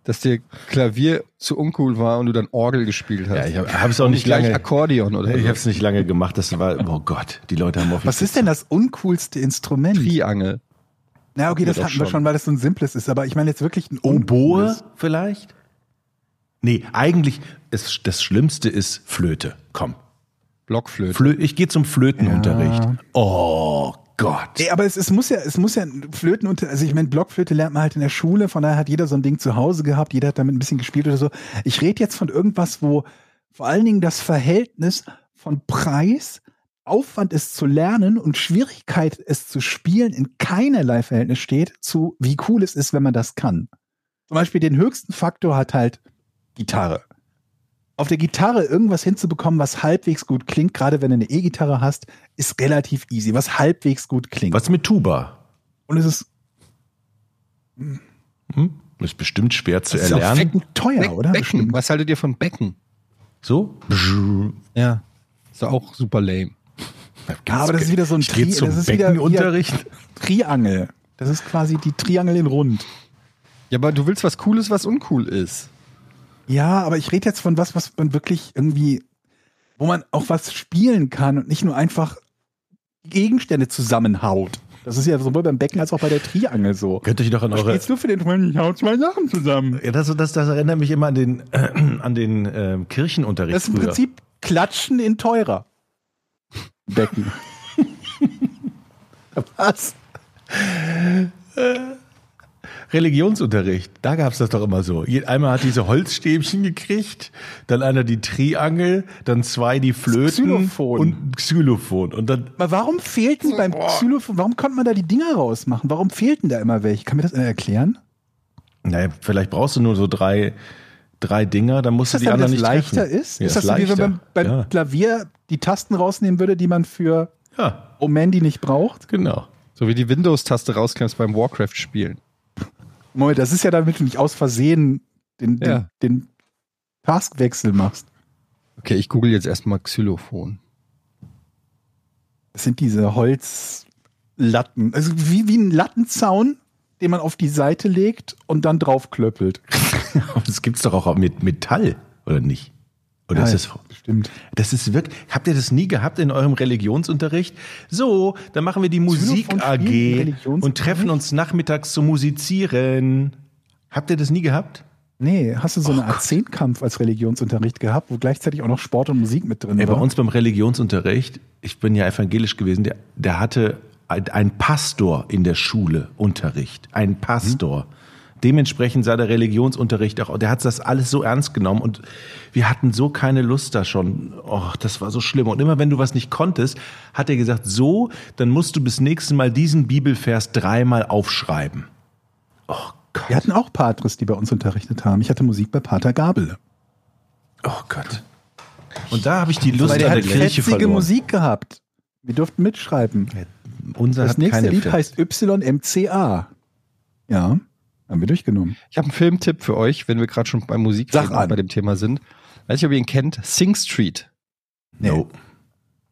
dass dir Klavier zu uncool war und du dann Orgel gespielt hast. Ja, ich habe es auch nicht gleich lange. Akkordeon oder Ich so. habe es nicht lange gemacht. Das war, oh Gott, die Leute haben auf Was ist denn das uncoolste Instrument? Triangel. Na, okay, das Ja, doch hatten wir schon. schon, weil das so ein simples ist, aber ich meine jetzt wirklich ein Oboe uncooles. vielleicht? Nee, eigentlich ist das Schlimmste ist Flöte. Komm. Blockflöte. Flö ich gehe zum Flötenunterricht. Ja. Oh Gott. Nee, aber es, es muss ja, es muss ja Flöten unter, also ich meine, Blockflöte lernt man halt in der Schule, von daher hat jeder so ein Ding zu Hause gehabt, jeder hat damit ein bisschen gespielt oder so. Ich rede jetzt von irgendwas, wo vor allen Dingen das Verhältnis von Preis, Aufwand es zu lernen und Schwierigkeit es zu spielen in keinerlei Verhältnis steht zu, wie cool es ist, wenn man das kann. Zum Beispiel den höchsten Faktor hat halt Gitarre. Auf der Gitarre irgendwas hinzubekommen, was halbwegs gut klingt, gerade wenn du eine E-Gitarre hast, ist relativ easy, was halbwegs gut klingt. Was mit Tuba? Und es ist, Hm? Ist bestimmt schwer zu ist auch erlernen. fecken teuer, Be oder? Becken. Bestimmt. Was haltet ihr von Becken? So? Ja. Ist doch auch super lame. Ja, aber das ist wieder so ein Ich gehe Tri- zum das ist wieder- Beckenunterricht. Triangel. Das ist quasi die Triangel in rund. Ja, aber du willst was Cooles, was uncool ist. Ja, aber ich rede jetzt von was, was man wirklich irgendwie, wo man auch was spielen kann und nicht nur einfach Gegenstände zusammenhaut. Das ist ja sowohl beim Becken als auch bei der Triangel so. Könnt ihr noch an eure. spielst du für den Moment? Ich hau zwei Sachen zusammen. Ja, das, das, das erinnert mich immer an den, äh, an den äh, Kirchenunterricht. Das ist im früher. Prinzip Klatschen in teurer. Becken. was? Religionsunterricht, da gab es das doch immer so. Einmal hat diese Holzstäbchen gekriegt, dann einer die Triangel, dann zwei die Flöten Xylophon. und Xylophon. Und dann, Aber warum fehlten beim Xylophon, warum konnte man da die Dinger rausmachen? Warum fehlten da immer welche? Kann mir das einer erklären? naja, vielleicht brauchst du nur so drei, drei Dinger, dann musst Ist du die damit anderen das nicht leichter treffen. ist? Ja, ist das so, wie wenn man beim ja. Klavier die Tasten rausnehmen würde, die man für ja, Omendi nicht braucht? genau. So wie die Windows-Taste rausklemmst beim Warcraft-Spielen. Moment, das ist ja damit du nicht aus Versehen den, den, Ja. den Taskwechsel machst. Okay, ich google jetzt erstmal Xylophon. Das sind diese Holzlatten. Also wie, wie ein Lattenzaun, den man auf die Seite legt und dann draufklöppelt. Das gibt's doch auch mit Metall, oder nicht? Oder ist das, Stimmt. das ist wirklich, habt ihr das nie gehabt in eurem Religionsunterricht? So, dann machen wir die Musik AG und treffen uns nachmittags zu musizieren. Habt ihr das nie gehabt? Nee, hast du so Oh eine Art Zehnkampf als Religionsunterricht gehabt, wo gleichzeitig auch noch Sport und Musik mit drin Ey, bei war? uns beim Religionsunterricht, ich bin ja evangelisch gewesen, der, der hatte ein, ein Pastor in der Schule Unterricht. Ein Pastor. Dementsprechend sah der Religionsunterricht auch, der hat das alles so ernst genommen und wir hatten so keine Lust da schon. Oh, das war so schlimm. Und immer wenn du was nicht konntest, hat er gesagt, so, dann musst du bis nächstes Mal diesen Bibelvers dreimal aufschreiben. Oh Gott. Wir hatten auch Patres, die bei uns unterrichtet haben. Ich hatte Musik bei Pater Gabel. Oh Gott. Und da habe ich die Lust Weil der an hat der Kirche fetzige verloren. Musik gehabt. Wir durften mitschreiben. Unser Das hat nächste Lied Fett. heißt YMCA. Ja, haben wir durchgenommen. Ich habe einen Filmtipp für euch, wenn wir gerade schon beim Musik bei dem Thema sind. Weiß nicht, ob ihr ihn kennt. Sing Street. No.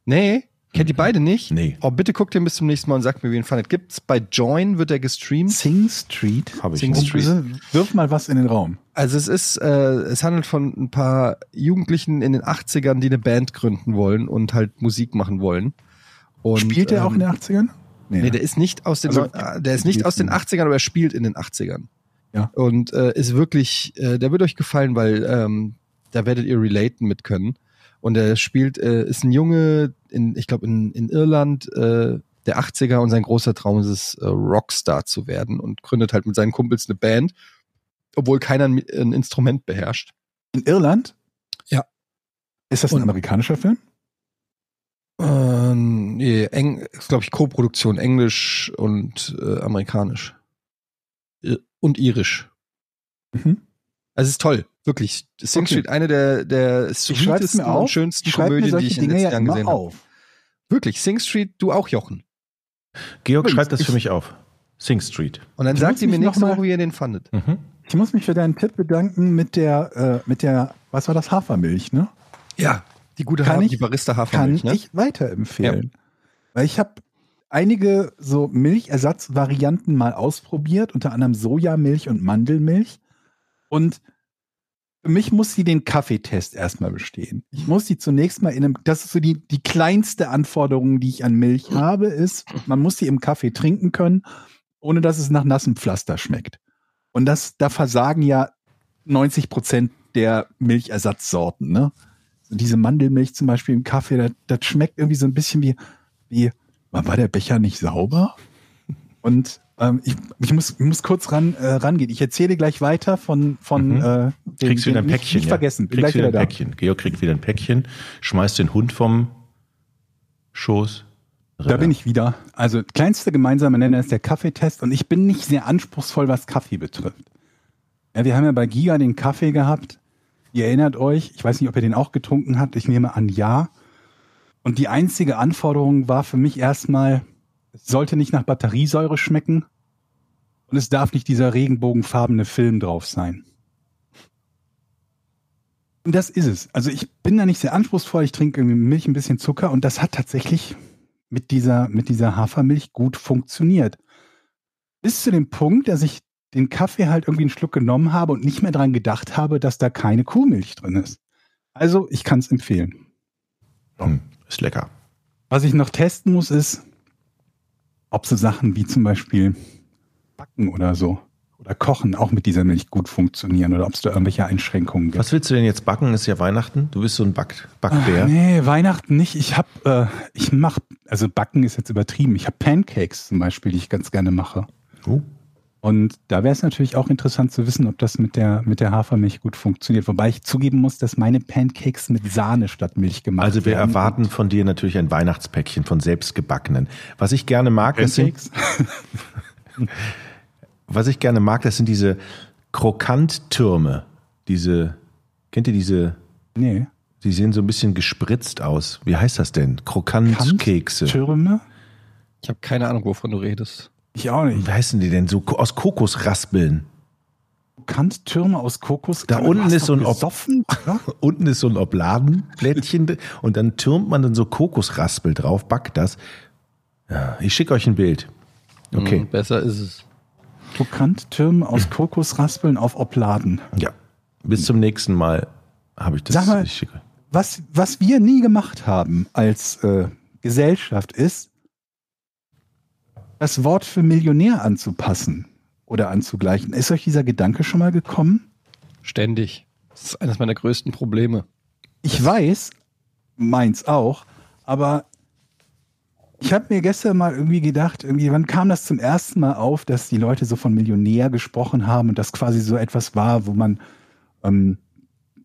Nee, kennt ihr beide nicht? Nee. Oh, bitte guckt den bis zum nächsten Mal und sagt mir, wie ihr ihn fandet. Gibt's bei Join, wird er gestreamt. Sing Street. Habe ich Sing nicht. Street. Wirf mal was in den Raum. Also es ist, äh, es handelt von ein paar Jugendlichen in den 80ern, die eine Band gründen wollen und halt Musik machen wollen. Und, Spielt der auch in ähm, den 80ern? Nee, der ist nicht aus den, Also, Neu- äh, der ist nicht aus den 80ern, aber er spielt in den 80ern. Ja. Und äh, ist wirklich, äh, der wird euch gefallen, weil ähm, da werdet ihr relaten mit können. Und er spielt, äh, ist ein Junge, in, ich glaube in, in Irland äh, der 80er und sein großer Traum ist es, äh, Rockstar zu werden und gründet halt mit seinen Kumpels eine Band, obwohl keiner ein, ein Instrument beherrscht. In Irland? Ja. Ist das ein Und- amerikanischer Film? Ähm, nee, Eng, ist glaube ich Co-Produktion, Englisch und äh, amerikanisch. Und irisch. Mhm. Also es ist toll, wirklich. Sing Okay. Street, eine der, der sweetesten mir und schönsten Komödien, die ich in den letzten ja Jahren gesehen habe. Wirklich, Sing Street, du auch, Jochen. Georg schreibt das für ich- mich auf. Sing Street. Und dann Ich sagt sie mir nächste mal- Woche, wie ihr den fandet. Mhm. Ich muss mich für deinen Tipp bedanken mit der, äh, mit der, was war das, Hafermilch, ne? Ja, die gute Kann Hafer, ich- die Barista Kann Hafermilch, ne? ich weiterempfehlen. Weil ich habe einige so Milchersatzvarianten mal ausprobiert, unter anderem Sojamilch und Mandelmilch. Und für mich muss sie den Kaffeetest erstmal bestehen. Ich muss sie zunächst mal in einem, das ist so die, die kleinste Anforderung, die ich an Milch habe, ist, man muss sie im Kaffee trinken können, ohne dass es nach nassem Pflaster schmeckt. Und das, da versagen ja 90 Prozent der Milchersatzsorten, ne? So diese Mandelmilch zum Beispiel im Kaffee, das, das schmeckt irgendwie so ein bisschen wie, wie, war der Becher nicht sauber? Und ähm, ich, ich, muss, ich muss kurz ran, äh, rangehen. Ich erzähle gleich weiter von, von Mhm. äh, den, Kriegst wieder ein nicht, Päckchen. Nicht ja. vergessen, Kriegst wieder wieder ein da. Päckchen. Georg kriegt wieder ein Päckchen, schmeißt den Hund vom Schoß. Da bin ich wieder. Also kleinste gemeinsame Nenner ist der Kaffeetest und ich bin nicht sehr anspruchsvoll, was Kaffee betrifft. Ja, wir haben ja bei Giga den Kaffee gehabt. Ihr erinnert euch, ich weiß nicht, ob ihr den auch getrunken habt. Ich nehme an, ja. Und die einzige Anforderung war für mich erstmal, es sollte nicht nach Batteriesäure schmecken und es darf nicht dieser regenbogenfarbene Film drauf sein. Und das ist es. Also ich bin da nicht sehr anspruchsvoll. Ich trinke irgendwie Milch, ein bisschen Zucker und das hat tatsächlich mit dieser, mit dieser Hafermilch gut funktioniert. Bis zu dem Punkt, dass ich den Kaffee halt irgendwie einen Schluck genommen habe und nicht mehr dran gedacht habe, dass da keine Kuhmilch drin ist. Also ich kann es empfehlen. Ist lecker. Was ich noch testen muss, ist, ob so Sachen wie zum Beispiel Backen oder so oder Kochen auch mit dieser Milch gut funktionieren oder ob es da irgendwelche Einschränkungen gibt. Was willst du denn jetzt backen? Ist ja Weihnachten. Du bist so ein Back Backbär. Ach, nee, Weihnachten nicht. Ich hab, äh, ich mach, also Backen ist jetzt übertrieben. Ich habe Pancakes zum Beispiel, die ich ganz gerne mache. Oh. Und da wäre es natürlich auch interessant zu wissen, ob das mit der, mit der Hafermilch gut funktioniert. Wobei ich zugeben muss, dass meine Pancakes mit Sahne statt Milch gemacht Also wir werden. erwarten von dir natürlich ein Weihnachtspäckchen von selbstgebackenen. Was ich gerne mag, das sind, Pancakes. was ich gerne mag, das sind diese Krokanttürme. Diese, kennt ihr diese, Nee. die sehen so ein bisschen gespritzt aus. Wie heißt das denn? Krokantkekse. Türme? Ich habe keine Ahnung, wovon du redest. Ich auch nicht. Wie heißen die denn? So aus Kokosraspeln. Kanttürme aus Kokos. Da Du unten ist so ein gesoffen? Unten ist so ein Obladenblättchen und dann türmt man dann so Kokosraspel drauf, backt das. Ja, ich schicke euch ein Bild. Okay. Hm, besser ist es. Krokanttürme aus Kokosraspeln auf Obladen. Ja. Bis zum nächsten Mal habe ich das. Sag mal- ich schicke. Was, was wir nie gemacht haben als äh, Gesellschaft ist, das Wort für Millionär anzupassen oder anzugleichen. Ist euch dieser Gedanke schon mal gekommen? Ständig. Das ist eines meiner größten Probleme. Ich weiß, meins auch, aber ich habe mir gestern mal irgendwie gedacht, irgendwie, wann kam das zum ersten Mal auf, dass die Leute so von Millionär gesprochen haben und das quasi so etwas war, wo man, ähm,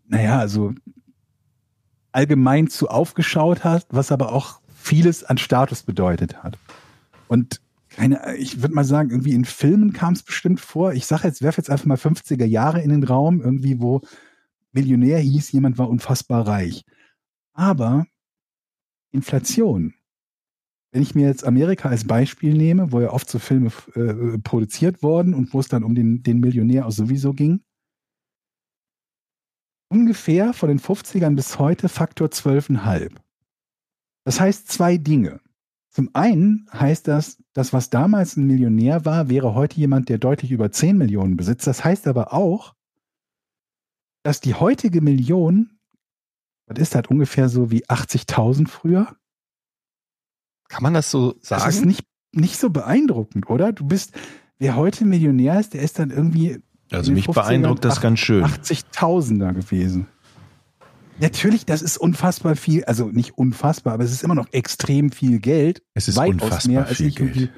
naja, also allgemein zu aufgeschaut hat, was aber auch vieles an Status bedeutet hat. Und keine, ich würde mal sagen, irgendwie in Filmen kam es bestimmt vor. Ich sage jetzt, werfe jetzt einfach mal 50er Jahre in den Raum, irgendwie, wo Millionär hieß, jemand war unfassbar reich. Aber Inflation. Wenn ich mir jetzt Amerika als Beispiel nehme, wo ja oft so Filme äh, produziert wurden und wo es dann um den, den Millionär auch sowieso ging, ungefähr von den 50ern bis heute Faktor 12,5. Das heißt zwei Dinge. Zum einen heißt das, das, was damals ein Millionär war, wäre heute jemand, der deutlich über 10 Millionen besitzt. Das heißt aber auch, dass die heutige Million, was ist das ungefähr so wie 80.000 früher? Kann man das so sagen? Das ist nicht, nicht so beeindruckend, oder? Du bist, wer heute Millionär ist, der ist dann irgendwie Also mich 50ern beeindruckt das ganz schön. 80.000er gewesen. Natürlich, das ist unfassbar viel, also nicht unfassbar, aber es ist immer noch extrem viel Geld. Es ist weitaus mehr, als ich Geld.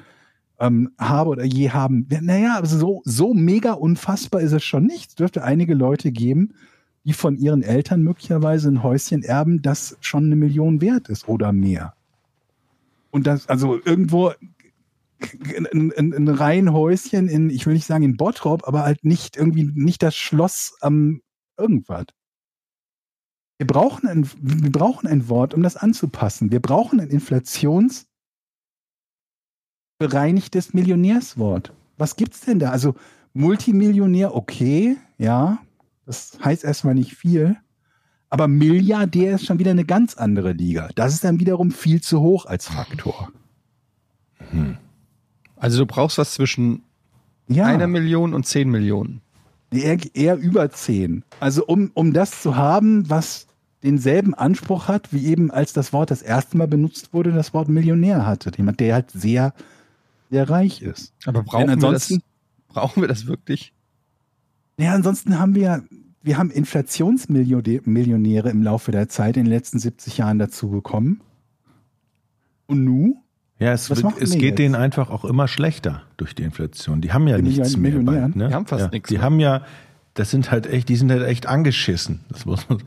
ähm, habe oder je haben. Naja, aber so, so mega unfassbar ist es schon nicht. Es dürfte einige Leute geben, die von ihren Eltern möglicherweise ein Häuschen erben, das schon eine Million wert ist oder mehr. Und das, also irgendwo ein, ein, ein Reihenhäuschen in, ich will nicht sagen in Bottrop, aber halt nicht irgendwie, nicht das Schloss am irgendwas. Wir brauchen, ein, wir brauchen ein Wort, um das anzupassen. Wir brauchen ein inflationsbereinigtes Millionärswort. Was gibt's denn da? Also Multimillionär, okay, ja. Das heißt erstmal nicht viel. Aber Milliardär ist schon wieder eine ganz andere Liga. Das ist dann wiederum viel zu hoch als Faktor. Also du brauchst was zwischen Ja, einer Million und zehn Millionen. Eher, eher über 10. Also um, um das zu haben, was denselben Anspruch hat, wie eben als das Wort das erste Mal benutzt wurde, das Wort Millionär hatte. Jemand, der halt sehr, sehr reich ist. Aber brauchen Denn wir ansonsten- das? Brauchen wir das wirklich? Ja, ansonsten haben wir, wir haben Inflationsmillionäre im Laufe der Zeit in den letzten 70 Jahren dazugekommen. Und nu? Ja, es, wird, es geht jetzt? denen einfach auch immer schlechter durch die Inflation. Die haben ja Die nichts mehr. Bald, ne? Die haben fast ja, nichts Die mehr. haben ja, das sind halt echt, die sind halt echt angeschissen. Das muss man.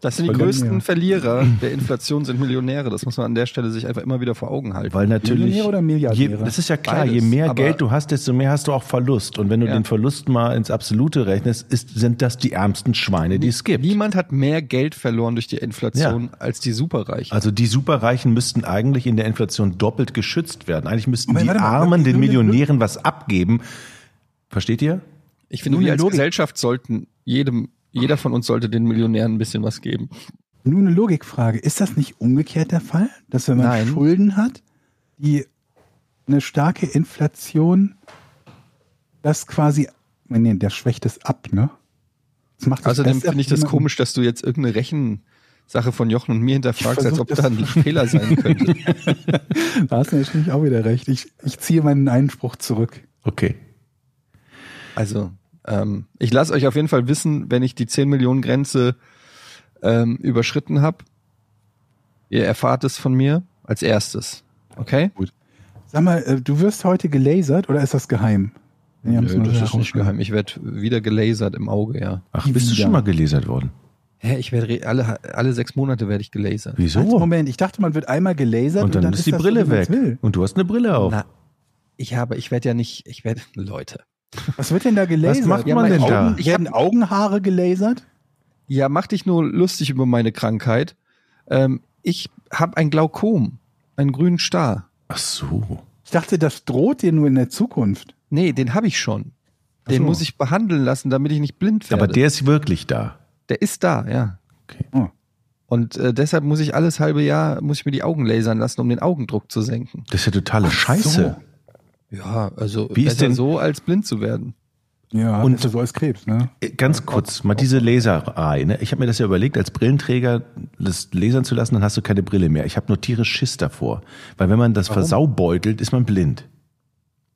Das sind die Weil- größten Ja. Verlierer der Inflation sind Millionäre. Das muss man an der Stelle sich einfach immer wieder vor Augen halten. Weil natürlich. Millionäre oder Milliardäre? Je, das ist ja klar, je Beides, mehr aber- Geld du hast, desto mehr hast du auch Verlust. Und wenn du Ja. den Verlust mal ins Absolute rechnest, ist, sind das die ärmsten Schweine, die es gibt. Niemand hat mehr Geld verloren durch die Inflation als die Superreichen. Also die Superreichen müssten eigentlich in der Inflation doppelt geschützt werden. Eigentlich müssten Aber die mal, Armen den Millionären was abgeben. Versteht ihr? ich finde, wir als Logik. Gesellschaft sollten jedem, jeder von uns sollte den Millionären ein bisschen was geben. Nur eine Logikfrage. Ist das nicht umgekehrt der Fall? Dass wenn man Nein. Schulden hat, die eine starke Inflation, das quasi, nee, der schwächt es ab, ne? Das macht es Außerdem besser finde ich das jemanden. komisch, dass du jetzt irgendeine Rechensache von Jochen und mir hinterfragst, als ob das- da ein Fehler sein könnte. Da hast du natürlich auch wieder recht. Ich, ich ziehe meinen Einspruch zurück. Okay. Also, ähm, ich lasse euch auf jeden Fall wissen, wenn ich die 10 Millionen Grenze ähm, überschritten habe. Ihr erfahrt es von mir als erstes. Okay? Sag mal, äh, du wirst heute gelasert oder ist das geheim? Nee, Nö, das ist nicht geheim. Ich werde wieder gelasert im Auge, ja. Ach, Die bist du schon mal gelasert worden? Hä, ich werde alle, alle sechs Monate werde ich gelasert. Wieso? Halt, Moment, ich dachte, man wird einmal gelasert und dann, ist die das, Brille so, wie man's weg. Und du hast eine Brille auf. Na, ich habe, ich werde ja nicht, ich werde, Leute. Was wird denn da gelasert? macht man Werden denn da? Augen, werden Augenhaare gelasert? Ja, mach dich nur lustig über meine Krankheit. Ähm, ich habe ein Glaukom, einen grünen Star. Ach so. Ich dachte, das droht dir nur in der Zukunft. Nee, den habe ich schon. Den Ach so. muss ich behandeln lassen, damit ich nicht blind werde. Aber der ist wirklich da. der ist da, ja. Okay. Oh. Und äh, deshalb muss ich alles halbe Jahr, muss ich mir die Augen lasern lassen, um den Augendruck zu senken. Das ist ja totale Scheiße. Ja, also Wie ist denn- so, als blind zu werden. Ja, Und- so als Krebs, ne? Äh, Ganz kurz, mal diese Laserei. Ne? Ich habe mir das ja überlegt, als Brillenträger das lasern zu lassen, dann hast du keine Brille mehr. Ich habe nur tierisch Schiss davor. Weil wenn man das versaubeutelt, ist man blind.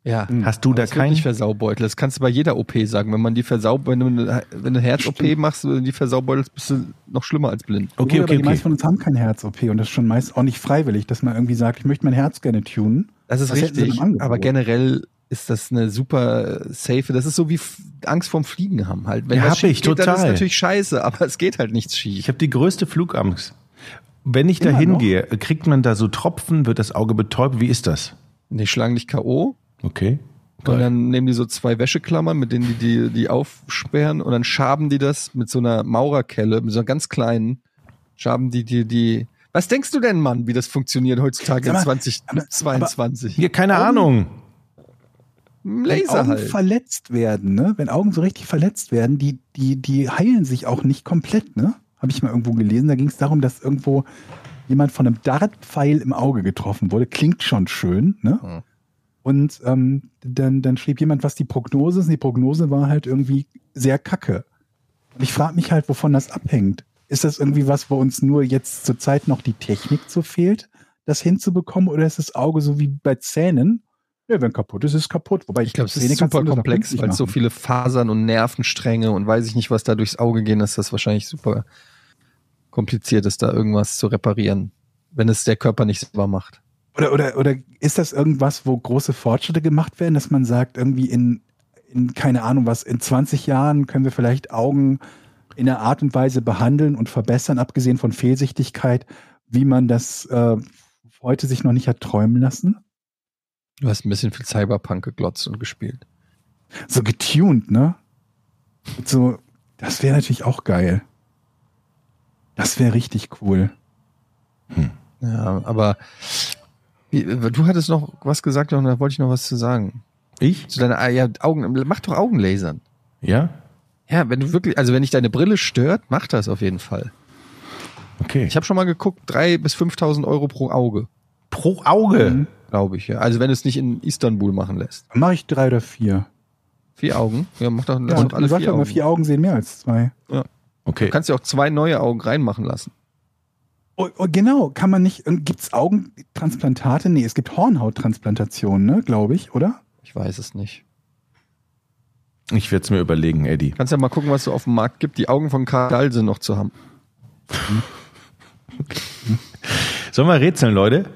Ja. Hast du da Das wird kein... nicht Versaubeutel. Das kannst du bei jeder OP sagen. Wenn man die Versau, wenn du eine, wenn du eine Herz-OP machst, und die versaubeutest, bist du noch schlimmer als blind. Okay, aber okay, die meisten okay. von uns haben kein Herz-OP und das ist schon meist auch nicht freiwillig, dass man irgendwie sagt, ich möchte mein Herz gerne tunen. Das ist Was richtig. Aber generell ist das eine super safe. Das ist so wie Angst vorm Fliegen haben halt. Wenn Ja, was hab ich, geht, Dann ist total. natürlich scheiße, aber es geht halt nichts schief. Ich habe die größte Flugangst. Wenn ich da hingehe, kriegt man da so Tropfen, wird das Auge betäubt? Wie ist das? Die schlagen dich K.O. Okay. Und Geil. dann nehmen die so zwei Wäscheklammern, mit denen die, die die aufsperren und dann schaben die das mit so einer Maurerkelle, mit so einer ganz kleinen, schaben die die die. Was denkst du denn, Mann, wie das funktioniert heutzutage mal, in 2022? Hier, keine Augen- Ahnung. Ein Wenn Laser Augen halt. verletzt werden, ne? Wenn Augen so richtig verletzt werden, die, die, die heilen sich auch nicht komplett, ne? Habe ich mal irgendwo gelesen. Da ging es darum, dass irgendwo jemand von einem Dartpfeil im Auge getroffen wurde. Klingt schon schön, ne? Hm. Und ähm, dann, dann schrieb jemand, was die Prognose ist. Und die Prognose war halt irgendwie sehr kacke. Und ich frage mich halt, wovon das abhängt. Ist das irgendwie was, wo uns nur jetzt zur Zeit noch die Technik zu fehlt, das hinzubekommen? Oder ist das Auge so wie bei Zähnen? Ja, wenn kaputt ist, ist es kaputt. Wobei Ich glaube, es ist super komplex, weil es so viele Fasern und Nervenstränge und weiß ich nicht, was da durchs Auge gehen, dass das wahrscheinlich super kompliziert ist, da irgendwas zu reparieren, wenn es der Körper nicht selber macht. Oder, oder, oder ist das irgendwas, wo große Fortschritte gemacht werden, dass man sagt, irgendwie in, in, keine Ahnung was, in 20 Jahren können wir vielleicht Augen in einer Art und Weise behandeln und verbessern, abgesehen von Fehlsichtigkeit, wie man das äh, heute sich noch nicht hat träumen lassen? Du hast ein bisschen viel Cyberpunk geglotzt und gespielt. So getuned, ne? Und so, das wäre natürlich auch geil. Das wäre richtig cool. Ja, aber du hattest noch was gesagt und da wollte ich noch was zu sagen. Ich? Zu deiner ja, Augen, mach doch Augenlasern. Ja? Ja, wenn du wirklich, also wenn dich deine Brille stört, mach das auf jeden Fall. Okay. Ich habe schon mal geguckt, drei bis 5.000 Euro pro Auge, pro Auge. glaube ich. Ja. Also wenn du es nicht in Istanbul machen lässt. Dann mache ich drei oder vier. Vier Augen? Ja, mach doch, Ja, und alle vier doch mal, Augen. vier Augen sehen mehr als zwei. Okay. Du kannst ja auch zwei neue Augen reinmachen lassen. Oh, oh, genau, kann man nicht, gibt es Augentransplantate? Nee, es gibt Hornhauttransplantationen, ne, glaube ich, oder? Ich weiß es nicht. Ich werde es mir überlegen, Eddie. Kannst ja mal gucken, was es auf dem Markt gibt. Die Augen von Karl Dahl sind noch zu haben. Sollen wir rätseln, Leute?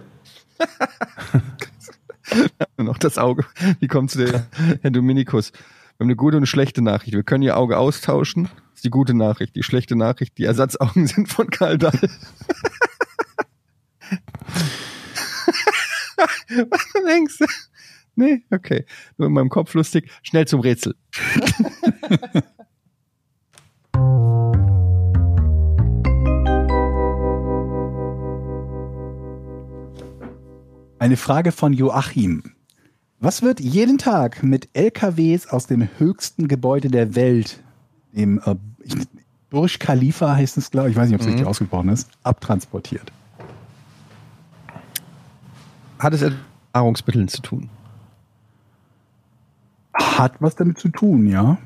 noch das Auge. Wie kommt zu der Herr Dominikus? Wir haben eine gute und eine schlechte Nachricht. Wir können Ihr Auge austauschen. Das ist die gute Nachricht. Die schlechte Nachricht, die Ersatzaugen sind von Karl Dahl. Was denkst du? Nee, okay. Nur in meinem Kopf lustig. Schnell zum Rätsel. Eine Frage von Joachim. Was wird jeden Tag mit LKWs aus dem höchsten Gebäude der Welt, dem äh, ich, Burj Khalifa heißt es, glaube ich, ich weiß nicht, ob es richtig ausgesprochen ist, abtransportiert? Hat es mit Nahrungsmitteln zu tun? Hat was damit zu tun, ja?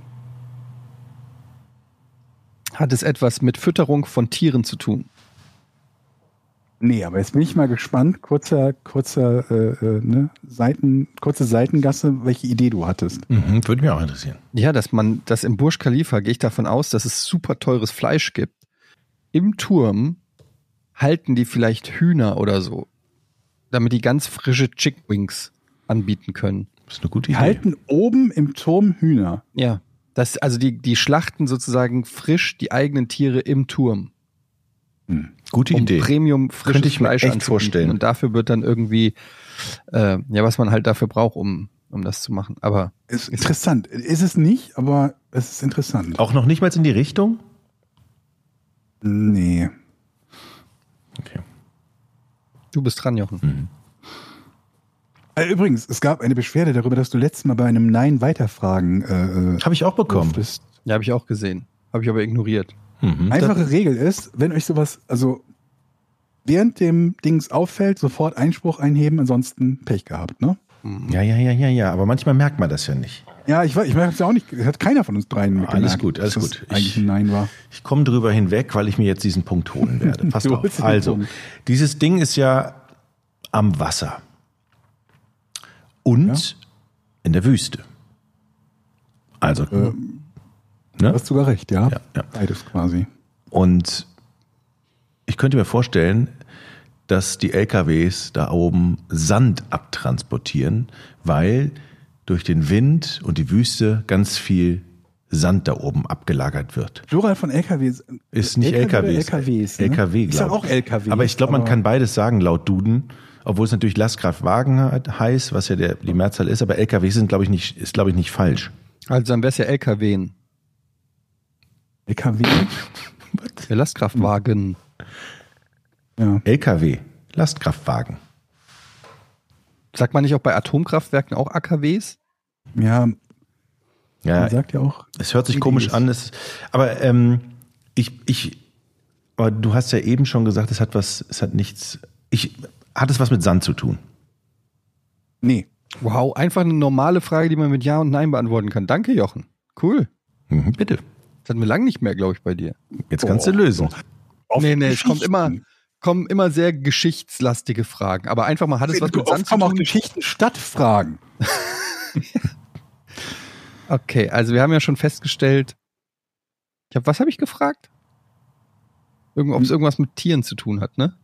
Hat es etwas mit Fütterung von Tieren zu tun? Nee, aber jetzt bin ich mal gespannt, kurzer, kurzer, äh, äh, ne, Seiten, kurze Seitengasse, welche Idee du hattest. Mhm, würde mich auch interessieren. Ja, dass man, dass im Burj Khalifa gehe ich davon aus, dass es super teures Fleisch gibt. Im Turm halten die vielleicht Hühner oder so, damit die ganz frische Chick Wings anbieten können. Das ist eine gute Die Idee. halten oben im Turm Hühner. Ja. Das, also die, die schlachten sozusagen frisch die eigenen Tiere im Turm, Gute um Idee. Premium frisches Könnte ich mir Fleisch echt vorstellen. Und dafür wird dann irgendwie, äh, ja, was man halt dafür braucht, um, um das zu machen. Aber Ist interessant. Ist es nicht, aber es ist interessant. Auch noch nicht mal in die Richtung? Nee. Okay. du bist dran, Jochen. Äh, Übrigens, es gab eine Beschwerde darüber, dass du letztes Mal bei einem Nein weiterfragen äh, Habe ich auch bekommen. durftest. Ja, habe ich auch gesehen. Habe ich aber ignoriert. Mhm. Einfache Regel ist, wenn euch sowas, also während dem Dings auffällt, sofort Einspruch einheben, ansonsten Pech gehabt, ne? Ja, ja, ja, ja, ja. Aber manchmal merkt man das ja nicht. Ja, ich weiß, ich merke es ja auch nicht, hat keiner von uns dreien mitgemerkt, Alles gut, alles gut. eigentlich Ich- ein Nein war. Ich komme drüber hinweg, weil ich mir jetzt diesen Punkt holen werde. Passt Du auf. Also, dieses Ding ist ja am Wasser und in der Wüste. Also, ne? Du hast sogar recht, ja. Ja, ja. Beides quasi. Und ich könnte mir vorstellen, dass die LKWs da oben Sand abtransportieren, weil durch den Wind und die Wüste ganz viel Sand da oben abgelagert wird. Plural von LKWs. Ist nicht LKW LKWs. LKWs. Ne? LKW, Ich sag glaube auch LKWs. Aber ich glaube, man kann beides sagen laut Duden, obwohl es natürlich Lastkraftwagen hat- heißt, was ja der, die Mehrzahl ist, aber LKWs sind, glaube ich, nicht, ist, glaube ich, nicht falsch. Also dann wäre es ja LKW. LKW? Der Lastkraftwagen. Ja. LKW, Lastkraftwagen. Sagt man nicht auch bei Atomkraftwerken auch AKWs? Ja, Ja, man sagt ja auch. Es hört sich komisch ist. an, es, aber ähm, ich, ich, aber du hast ja eben schon gesagt, es hat was, es hat nichts, ich, hat es was mit Sand zu tun? Nee. Wow, einfach eine normale Frage, die man mit Ja und Nein beantworten kann. Danke, Jochen. Cool. Mhm, bitte. Das hatten wir lange nicht mehr, glaube ich, bei dir. Jetzt kannst du Oh, lösen. Auf nee, nee, es kommt immer, kommen immer sehr geschichtslastige Fragen. Aber einfach mal, hat es was mit Sand zu kommen auch tun? Geschichten statt Fragen. Okay, also wir haben ja schon festgestellt, ich hab, was habe ich gefragt? Irgend, Ob es irgendwas mit Tieren zu tun hat, ne?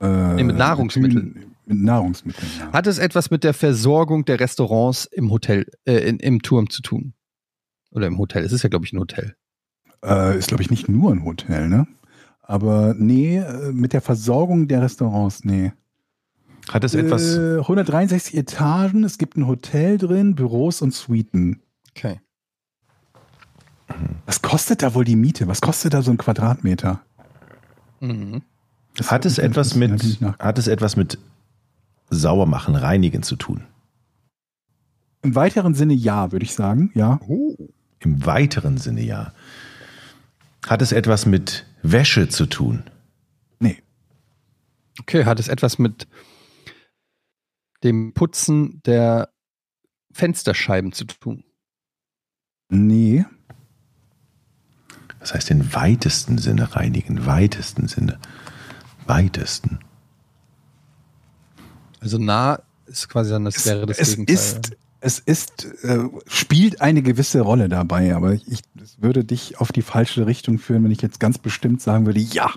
Äh, Nee, mit Nahrungsmitteln. Mit, mit Nahrungsmitteln, ja. Hat es etwas mit der Versorgung der Restaurants im Hotel, äh, in, im Turm zu tun? Oder im Hotel? Es ist ja, glaube ich, ein Hotel. Äh, ist, glaube ich, nicht nur ein Hotel, ne? Aber nee, äh, mit der Versorgung der Restaurants, nee. Hat es etwas, Äh, 163 Etagen, es gibt ein Hotel drin, Büros und Suiten. Okay. Was kostet da wohl die Miete? Was kostet da so ein Quadratmeter? Mhm. Das Hat es etwas mit, hat es etwas mit Sauermachen, Reinigen zu tun? Im weiteren Sinne ja, würde ich sagen. Ja. Im weiteren Sinne ja. Hat es etwas mit Wäsche zu tun? Nee. Okay, hat es etwas mit dem Putzen der Fensterscheiben zu tun? Nee. Das heißt, in weitesten Sinne reinigen, weitesten Sinne, weitesten. Also nah ist quasi dann das Es, wäre das es Gegenteil. ist, es ist, äh, spielt eine gewisse Rolle dabei, aber ich, ich es würde dich auf die falsche Richtung führen, wenn ich jetzt ganz bestimmt sagen würde, ja.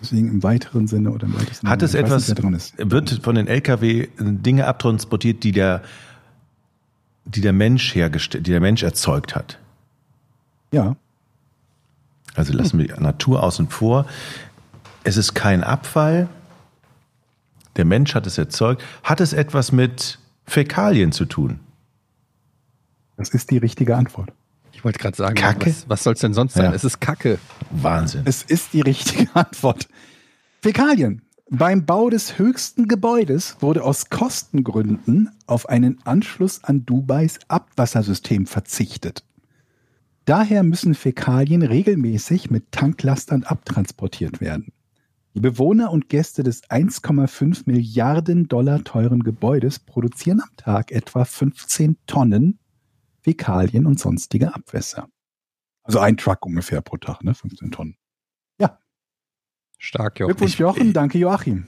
Deswegen im weiteren Sinne oder im weitesten Hat es etwas, nicht, wird von den LKW Dinge abtransportiert, die der, die der Mensch hergestellt, die der Mensch erzeugt hat? Ja. Also lassen wir die Natur außen vor. Es ist kein Abfall. Der Mensch hat es erzeugt. Hat es etwas mit Fäkalien zu tun? Das ist die richtige Antwort. ich wollte gerade sagen, Kacke? was, was soll es denn sonst sein? Ja. Es ist Kacke. Wahnsinn. Es ist die richtige Antwort. Fäkalien. Beim Bau des höchsten Gebäudes wurde aus Kostengründen auf einen Anschluss an Dubais Abwassersystem verzichtet. Daher müssen Fäkalien regelmäßig mit Tanklastern abtransportiert werden. Die Bewohner und Gäste des 1,5 Milliarden Dollar teuren Gebäudes produzieren am Tag etwa 15 Tonnen Fäkalien und sonstige Abwässer. Also ein Truck ungefähr pro Tag, ne? 15 Tonnen. Stark, Jochen. Glückwunsch, Jochen. Danke, Joachim.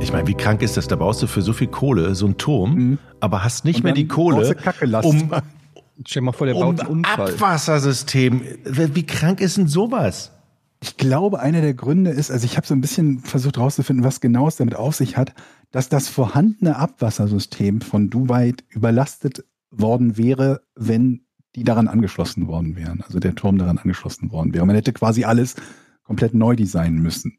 Ich meine, wie krank ist das? Da baust du für so viel Kohle so einen Turm, Mhm. aber hast nicht Und mehr die Kohle, um, Stell dir mal vor, der um baut einen Unfall. Abwassersystem. Wie krank ist denn sowas? Ich glaube, einer der Gründe ist, also ich habe so ein bisschen versucht herauszufinden, was genau es damit auf sich hat, dass das vorhandene Abwassersystem von Dubai überlastet worden wäre, wenn die daran angeschlossen worden wären, also der Turm daran angeschlossen worden wäre. Man hätte quasi alles komplett neu designen müssen.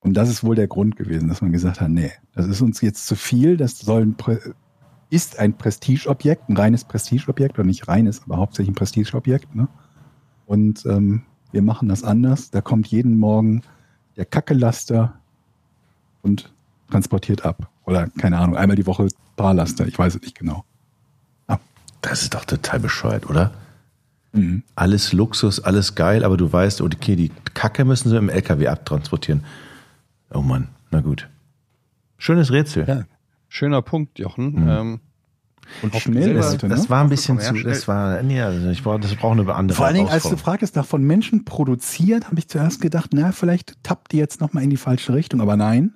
Und das ist wohl der Grund gewesen, dass man gesagt hat, nee, das ist uns jetzt zu viel, das soll ein Prä ist ein Prestigeobjekt, ein reines Prestigeobjekt, oder nicht reines, aber hauptsächlich ein Prestigeobjekt. Ne? Und ähm, wir machen das anders. Da kommt jeden Morgen der Kackelaster und transportiert ab. Oder keine Ahnung, einmal die Woche Barlaster, ich weiß es nicht genau. Das ist doch total bescheuert, oder? Mhm. Alles Luxus, alles geil, aber du weißt, okay, die Kacke müssen sie im LKW abtransportieren. Oh Mann, na gut. Schönes Rätsel. Ja. Schöner Punkt, Jochen. Mhm. Ähm, Und schnell Leute, Das ne? war ein bisschen Ja, zu, schnell. das war, nee, also ich brauche, das braucht eine andere Vor allen Dingen, als du fragtest, da von Menschen produziert, habe ich zuerst gedacht, na, vielleicht tappt die jetzt nochmal in die falsche Richtung. Aber nein,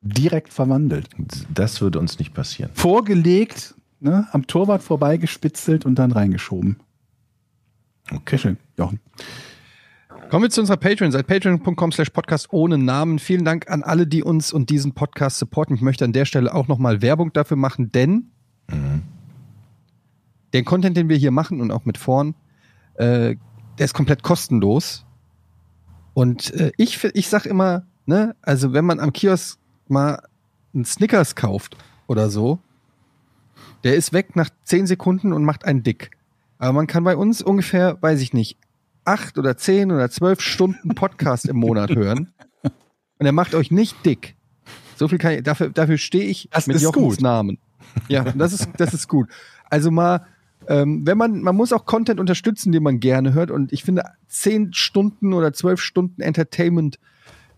direkt verwandelt. Das würde uns nicht passieren. Vorgelegt, ne, am Torwart vorbeigespitzelt und dann reingeschoben. Okay. Sehr schön, Jochen. Kommen wir zu unserer Patreon. Seit patreon.com slash podcast ohne Namen. Vielen Dank an alle, die uns und diesen Podcast supporten. Ich möchte an der Stelle auch nochmal Werbung dafür machen, denn den Content, den wir hier machen und auch mit vorn, äh, der ist komplett kostenlos. Und äh, ich, ich sag immer, ne, also wenn man am Kiosk mal einen Snickers kauft oder so, der ist weg nach 10 Sekunden und macht einen dick. Aber man kann bei uns ungefähr, weiß ich nicht, acht oder zehn oder zwölf Stunden Podcast im Monat hören. Und er macht euch nicht dick. So viel kann ich, dafür, dafür stehe ich Das mit Jochens gut. Namen. Ja, das ist, das ist gut. Also mal, ähm, wenn man, man muss auch Content unterstützen, den man gerne hört. Und ich finde, zehn Stunden oder zwölf Stunden Entertainment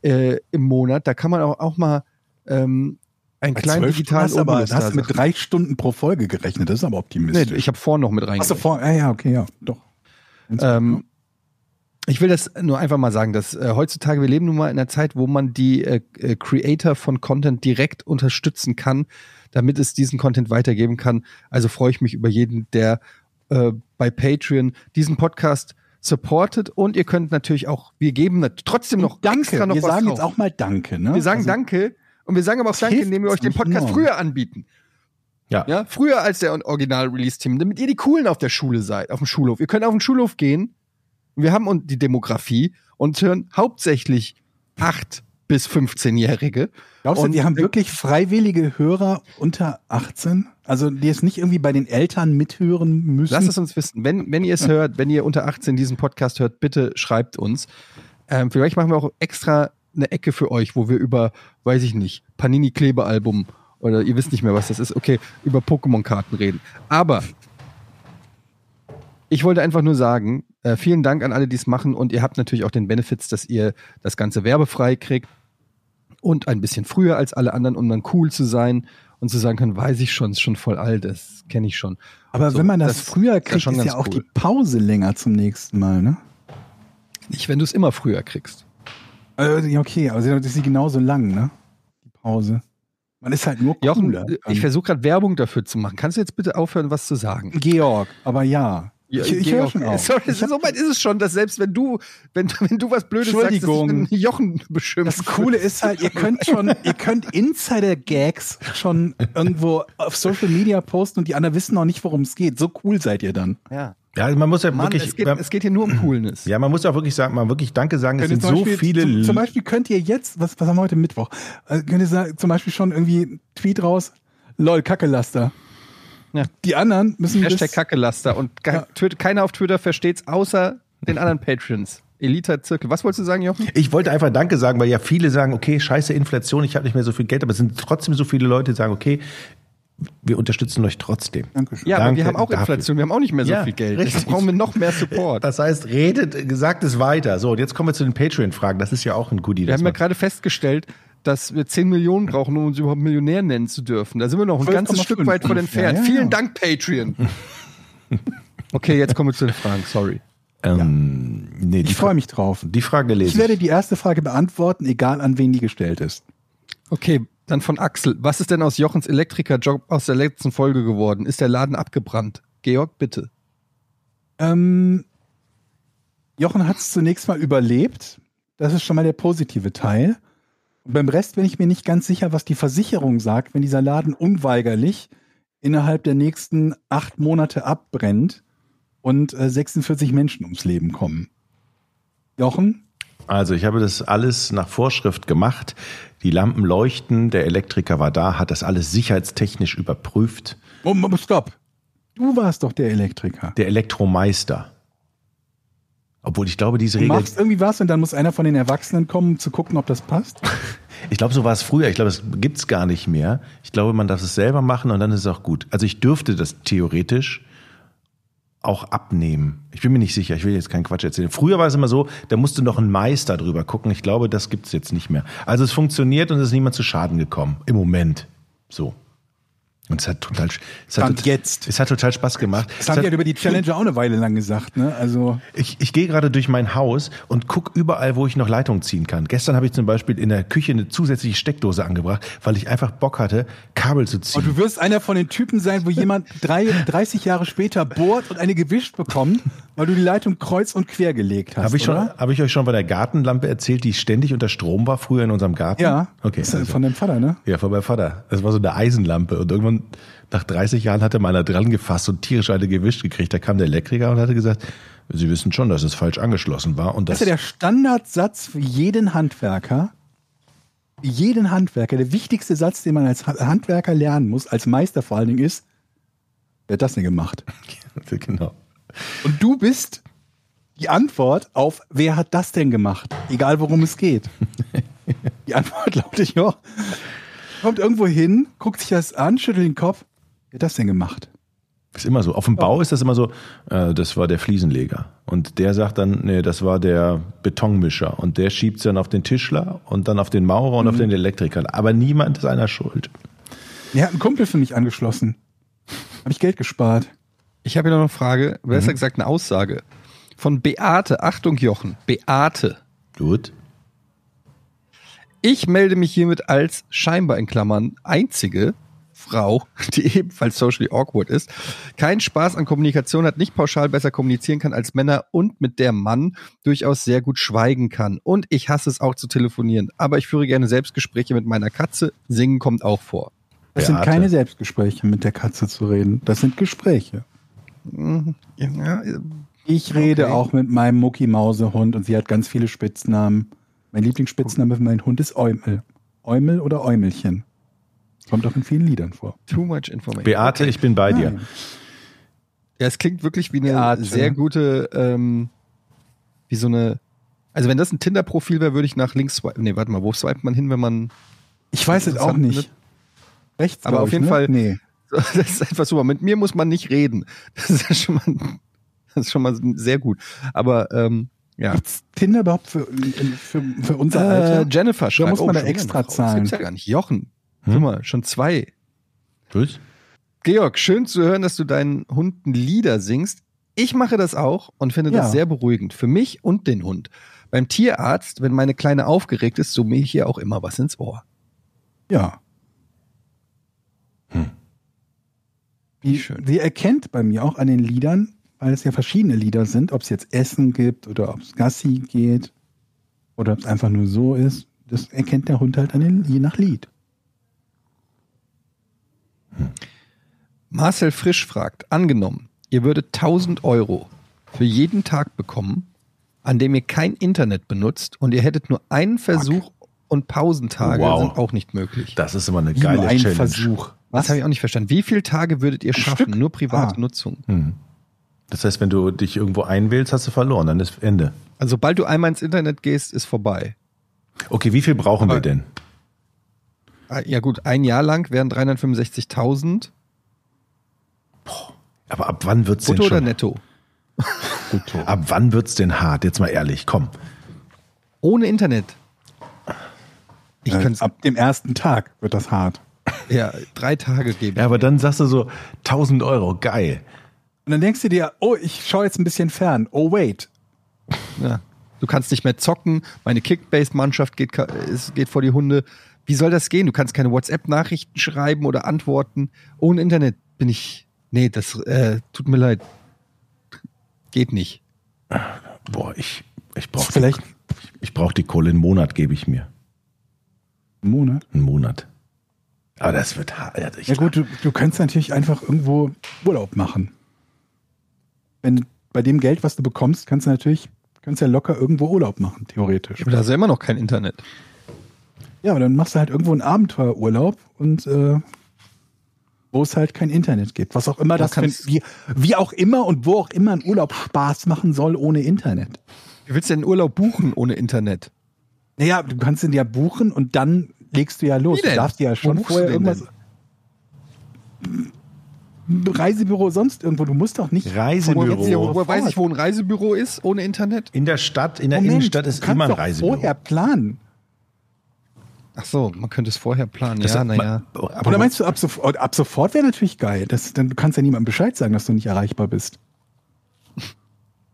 äh, im Monat, da kann man auch, auch mal ähm, einen Bei kleinen digitalen Stunden hast, aber, hast du mit drei Stunden pro Folge gerechnet. Das ist aber optimistisch. Nee, ich habe vorhin noch mit Achso, reingegangen. vor, ja, ja, okay, ja, doch. Ähm, ich will das nur einfach mal sagen, dass äh, heutzutage, wir leben nun mal in einer Zeit, wo man die äh, äh, Creator von Content direkt unterstützen kann, damit es diesen Content weitergeben kann. Also freue ich mich über jeden, der äh, bei Patreon diesen Podcast supportet und ihr könnt natürlich auch, wir geben trotzdem noch danke. extra noch wir was sagen drauf. jetzt auch mal Danke. Ne? wir sagen Also, Danke und wir sagen aber auch Danke, indem wir euch den Podcast früher anbieten. Ja. Ja, früher als der Original-Release-Team, damit ihr die Coolen auf der Schule seid, auf dem Schulhof. Ihr könnt auf den Schulhof gehen. Wir haben die Demografie und hören hauptsächlich 8 bis 15-Jährige. Glaubst du, Und- die haben wirklich freiwillige Hörer unter 18? Also die es nicht irgendwie bei den Eltern mithören müssen. Lasst es uns wissen. Wenn, wenn ihr es hört, wenn ihr unter 18 diesen Podcast hört, bitte schreibt uns. Ähm, vielleicht machen wir auch extra eine Ecke für euch, wo wir über, weiß ich nicht, Panini-Klebealbum oder ihr wisst nicht mehr, was das ist, okay, über Pokémon-Karten reden. Aber ich wollte einfach nur sagen, äh, vielen Dank an alle, die es machen und ihr habt natürlich auch den Benefits, dass ihr das Ganze werbefrei kriegt und ein bisschen früher als alle anderen, um dann cool zu sein und zu sagen können, weiß ich schon, ist schon voll alt, das kenne ich schon. Aber So, wenn man das, das früher ist kriegt, schon ist ja auch cool. die Pause länger zum nächsten Mal, ne? Nicht, wenn du es immer früher kriegst. Also, ja, okay, aber das ist sie genauso lang, ne? Die Pause. Man ist halt nur Jochen, cooler. ich versuche gerade Werbung dafür zu machen. Kannst du jetzt bitte aufhören, was zu sagen? Georg, aber ja. Ich ich höre schon auf. Sorry, so weit ist es schon, dass selbst wenn du, wenn, wenn du was Blödes sagst, dass Entschuldigung. Jochen beschimpft. Das Coole ist halt, ihr könnt schon, ihr könnt Insider-Gags schon irgendwo auf Social Media posten und die anderen wissen noch nicht, worum es geht. So cool seid ihr dann. Ja. Ja, man muss ja Mann, wirklich. es, geht, es geht hier nur um Coolness. ja, man muss auch wirklich sagen, mal wirklich Danke sagen. Es Könnt sind ihr so Beispiel- viele. Zum, zum Beispiel könnt ihr jetzt, was, was haben wir heute Mittwoch? Äh, könnt ihr sagen, zum Beispiel schon irgendwie einen Tweet raus, lol, Kackelaster. Ja. Die anderen müssen Hashtag bis, Kackelaster. Und Ja. Twitter- keiner auf Twitter versteht's, außer den anderen Patrons. Elita Zirkel. Was wolltest du sagen, Jochen? Ich wollte einfach Danke sagen, weil ja viele sagen, okay, scheiße Inflation, ich habe nicht mehr so viel Geld, aber es sind trotzdem so viele Leute, die sagen, okay, wir unterstützen euch trotzdem. Dankeschön. Ja, aber Danke wir haben auch dafür. Inflation, wir haben auch nicht mehr so Ja, viel Geld. richtig. Jetzt brauchen wir noch mehr Support. Das heißt, redet, gesagt es weiter. So, und jetzt kommen wir zu den Patreon-Fragen. Das ist ja auch ein Goodie. Wir haben ja gerade festgestellt, dass wir 10 Millionen brauchen, um uns überhaupt Millionär nennen zu dürfen. Da sind wir noch ein 12,5 ganzes Stück weit von entfernt. Ja, Vielen ja. Dank, Patreon. okay, jetzt kommen wir zu den Fragen. Sorry. ähm, nee, die, Ich freue mich drauf. die Frage lese Ich werde die erste Frage beantworten, egal an wen die gestellt ist. Okay, dann von Axel. Was ist denn aus Jochens Elektrikerjob aus der letzten Folge geworden? Ist der Laden abgebrannt? Georg, bitte. Ähm, Jochen hat es zunächst mal überlebt. Das ist schon mal der positive Teil. Beim Rest bin ich mir nicht ganz sicher, was die Versicherung sagt, wenn dieser Laden unweigerlich innerhalb der nächsten acht Monate abbrennt und äh, 46 Menschen ums Leben kommen. Jochen? Also, ich habe das alles nach Vorschrift gemacht. Die Lampen leuchten, der Elektriker war da, hat das alles sicherheitstechnisch überprüft. Oh, stopp. Du warst doch der Elektriker. Der Elektromeister. Obwohl ich glaube, diese Du Regel. machst irgendwie was und dann muss einer von den Erwachsenen kommen, um zu gucken, ob das passt. Ich glaube, so war es früher. Ich glaube, das gibt's gar nicht mehr. Ich glaube, man darf es selber machen und dann ist es auch gut. Also ich dürfte das theoretisch auch abnehmen. Ich bin mir nicht sicher, ich will jetzt keinen Quatsch erzählen. Früher war es immer so, da musste noch ein Meister drüber gucken. Ich glaube, das gibt's jetzt nicht mehr. Also es funktioniert und es ist niemand zu Schaden gekommen. Im Moment. So. Und es hat total, es hat, total- jetzt. es hat total Spaß gemacht. Das haben hat- die ja über die Challenger auch eine Weile lang gesagt, ne? Also. ich, ich gehe gerade durch mein Haus und guck überall, wo ich noch Leitungen ziehen kann. Gestern habe ich zum Beispiel in der Küche eine zusätzliche Steckdose angebracht, weil ich einfach Bock hatte, Kabel zu ziehen. Und du wirst einer von den Typen sein, wo jemand drei, 30 Jahre später bohrt und eine gewischt bekommt, weil du die Leitung kreuz und quer gelegt hast. Habe ich, schon, hab ich euch schon von der Gartenlampe erzählt, die ständig unter Strom war, früher in unserem Garten? Ja. Okay. Das ist Also, von deinem Vater, ne? ja, von meinem Vater. Das war so eine Eisenlampe. Und irgendwann, nach 30 Jahren, hatte meiner dran gefasst und tierisch eine gewischt gekriegt. Da kam der Elektriker und hatte gesagt, Sie wissen schon, dass es falsch angeschlossen war. Und Das das, ist ja der Standardsatz für jeden Handwerker. Jeden Handwerker. Der wichtigste Satz, den man als Ha- Handwerker lernen muss, als Meister vor allen Dingen, ist, wer hat das denn gemacht? genau. Und du bist die Antwort auf, wer hat das denn gemacht? Egal worum es geht. Die Antwort lautet ja, kommt irgendwo hin, guckt sich das an, schüttelt den Kopf, wer hat das denn gemacht? Ist immer so. Auf dem Bau ist das immer so, äh, das war der Fliesenleger. Und der sagt dann, nee, das war der Betonmischer. Und der schiebt dann auf den Tischler und dann auf den Maurer und auf den Elektriker. Aber niemand ist einer schuld. Er hat einen Kumpel für mich angeschlossen. Habe ich Geld gespart. Ich habe hier noch eine Frage, besser gesagt eine Aussage. Von Beate. Achtung, Jochen. Beate. Gut. Ich melde mich hiermit als scheinbar in Klammern einzige Frau, die ebenfalls socially awkward ist, keinen Spaß an Kommunikation hat, nicht pauschal besser kommunizieren kann als Männer und mit der Mann durchaus sehr gut schweigen kann. Und ich hasse es auch zu telefonieren. Aber ich führe gerne Selbstgespräche mit meiner Katze. Singen kommt auch vor. Das sind keine Selbstgespräche, mit der Katze zu reden. Das sind Gespräche. Ja, Ich rede Okay. auch mit meinem Mucki-Mause-Hund und sie hat ganz viele Spitznamen. Mein Lieblingsspitzname für meinen Hund ist Eumel. Eumel oder Äumelchen? Kommt auch in vielen Liedern vor. Too much information. Beate, ich bin bei dir. Ja, es klingt wirklich wie eine Beate. sehr gute, ähm, wie so eine. Also wenn das ein Tinder-Profil wäre, würde ich nach links swipen. Nee, warte mal, wo swipet man hin, wenn man. Ich weiß es auch nicht. Rechts, Aber auf ich, jeden ne? Fall- Nee. Das ist einfach super. Mit mir muss man nicht reden. Das ist ja schon mal, das ist schon mal sehr gut. Aber ähm, ja. Gibt's Tinder überhaupt für, für, für unser Äh, Alter? Jennifer schreibt. muss man da schon wieder extra eine Frau. Das zahlen? gibt's ja gar nicht. Jochen. Hm? Guck mal, schon zwei. Gut. Georg, schön zu hören, dass du deinen Hunden Lieder singst. Ich mache das auch und finde Ja. das sehr beruhigend. Für mich und den Hund. Beim Tierarzt, wenn meine Kleine aufgeregt ist, summe ich ihr auch immer was ins Ohr. Ja. Hm. Wie, Schön. sie erkennt bei mir auch an den Liedern, weil es ja verschiedene Lieder sind, ob es jetzt Essen gibt oder ob es Gassi geht oder ob es einfach nur so ist. Das erkennt der Hund halt an den, je nach Lied. Marcel Frisch fragt, angenommen, ihr würdet 1000 Euro für jeden Tag bekommen, an dem ihr kein Internet benutzt und ihr hättet nur einen Versuch und Pausentage Wow. sind auch nicht möglich. Das ist immer eine Wie geile nur ein Challenge. Versuch. Das habe ich auch nicht verstanden. Wie viele Tage würdet ihr Am schaffen? Stück? Nur private Ah. Nutzung. Hm. Das heißt, wenn du dich irgendwo einwählst, hast du verloren, dann ist Ende. Also sobald du einmal ins Internet gehst, ist vorbei. Okay, wie viel brauchen wir Aber- denn? Ah, Ja gut, ein Jahr lang wären 365.000. Aber ab wann wird's denn Brutto oder schon? netto? Ab wann wird's denn hart? Jetzt mal ehrlich, komm. Ohne Internet. Ich Äh, könnte ab dem ersten Tag wird das hart. ja drei Tage geben. Ja, aber dann sagst du so 1000 Euro, geil. Und dann denkst du dir, oh, ich schaue jetzt ein bisschen fern. Oh, wait. Ja. Du kannst nicht mehr zocken. Meine Kickbase-Mannschaft geht, geht vor die Hunde. Wie soll das gehen? Du kannst keine WhatsApp-Nachrichten schreiben oder antworten. Ohne Internet bin ich. Nee, das äh, tut mir leid. Geht nicht. Boah, ich, ich brauche Vielleicht die, ich brauch die Kohle. Einen Monat gebe ich mir. einen Monat. Einen Monat. Aber das wird hart. Ja gut, du, du kannst natürlich einfach irgendwo Urlaub machen. Wenn bei dem Geld, was du bekommst, kannst du natürlich, kannst ja locker irgendwo Urlaub machen, theoretisch. Aber da ist ja immer noch kein Internet. Ja, aber dann machst du halt irgendwo einen Abenteuerurlaub und äh, wo es halt kein Internet gibt. Was auch immer Da das kannst- wie, wie auch immer und wo auch immer ein Urlaub Spaß machen soll ohne Internet. Wie willst du denn Urlaub buchen ohne Internet? Naja, du kannst ihn ja buchen und dann legst du ja los. Wie denn? Du darfst ja schon du vorher irgendwas. Reisebüro sonst irgendwo. Du musst doch nicht. Reisebüro. Woher, woher weiß ich, wo ein Reisebüro ist ohne Internet? In der Stadt, in der Moment, Innenstadt ist immer ein doch Reisebüro. vorher planen. Ach so, man könnte es vorher planen. Das- ja, naja. Aber Oder meinst du, ab sofort, ab sofort wäre natürlich geil. Das, dann, du kannst ja niemandem Bescheid sagen, dass du nicht erreichbar bist.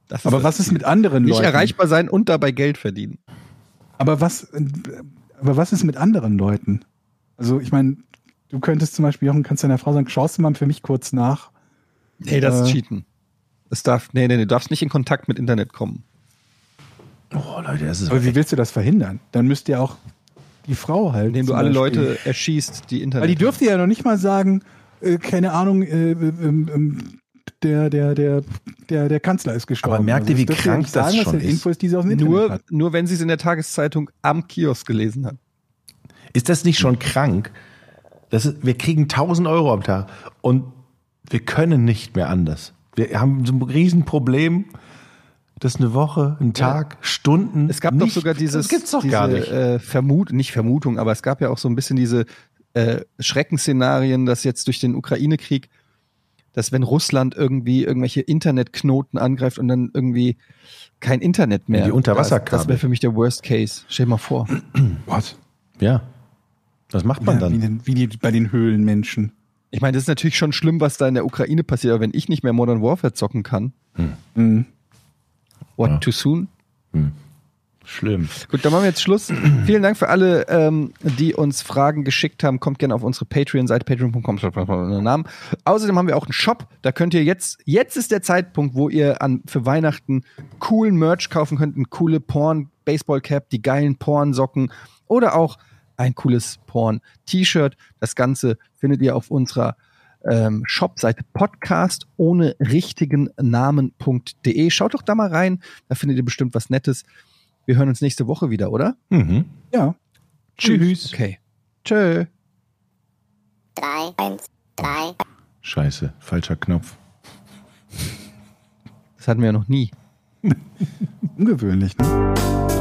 Das Aber was ist mit anderen Nicht Leuten? erreichbar sein und dabei Geld verdienen. Aber was, aber was ist mit anderen Leuten? Also ich meine, du könntest zum Beispiel, Jochen, kannst deiner Frau sagen, schaust du mal für mich kurz nach. Nee, das ist Äh. Cheaten. Das darf, nee, nee, nee, du darfst nicht in Kontakt mit Internet kommen. oh, Leute, das ist Aber wie willst du das verhindern? Dann müsste ja auch die Frau halt. Indem du alle Beispiel- Leute erschießt, die Internet. Weil die dürfte ja noch nicht mal sagen, äh, keine Ahnung, äh, ähm, ähm, der, der, der, der, der Kanzler ist gestorben. Aber merkt ihr, Also wie das krank das sagen, was schon der ist? Info ist, die sie aus dem Internet nur, hat. nur wenn sie es in der Tageszeitung am Kiosk gelesen hat. Ist das nicht schon krank? Das ist, wir kriegen 1000 Euro am Tag und wir können nicht mehr anders. Wir haben so ein Riesenproblem. Das ist eine Woche, ein Tag, Stunden. Es gab nicht, doch sogar dieses, gibt's doch diese, gar nicht. Äh, Vermut, nicht Vermutung, aber es gab ja auch so ein bisschen diese äh, Schreckensszenarien, dass jetzt durch den Ukraine-Krieg, dass wenn Russland irgendwie irgendwelche Internetknoten angreift und dann irgendwie kein Internet mehr. Die Unterwasserkabel. Das, das wäre für mich der Worst Case. Stell dir mal vor. What? ja. Was macht man Ja, wie, dann? denn, wie die bei den Höhlenmenschen. Ich meine, das ist natürlich schon schlimm, was da in der Ukraine passiert, aber wenn ich nicht mehr Modern Warfare zocken kann, Mhm. what Ja. too soon? Schlimm. Gut, dann machen wir jetzt Schluss. Vielen Dank für alle, ähm, die uns Fragen geschickt haben. Kommt gerne auf unsere Patreon-Seite, patreon.com. Namen. Außerdem haben wir auch einen Shop. Da könnt ihr jetzt, jetzt ist der Zeitpunkt, wo ihr an, für Weihnachten coolen Merch kaufen könnt. Ein coole Porn-Baseball-Cap, die geilen Porn-Socken oder auch ein cooles Porn-T-Shirt. Das Ganze findet ihr auf unserer ähm, Shop-Seite Podcast ohne richtigen Namen.de. Schaut doch da mal rein. Da findet ihr bestimmt was Nettes. Wir hören uns nächste Woche wieder, oder? Mhm. Ja. Tschüss. Okay. Tschö. drei, eins, drei. Scheiße, falscher Knopf. Das hatten wir ja noch nie. Ungewöhnlich, ne?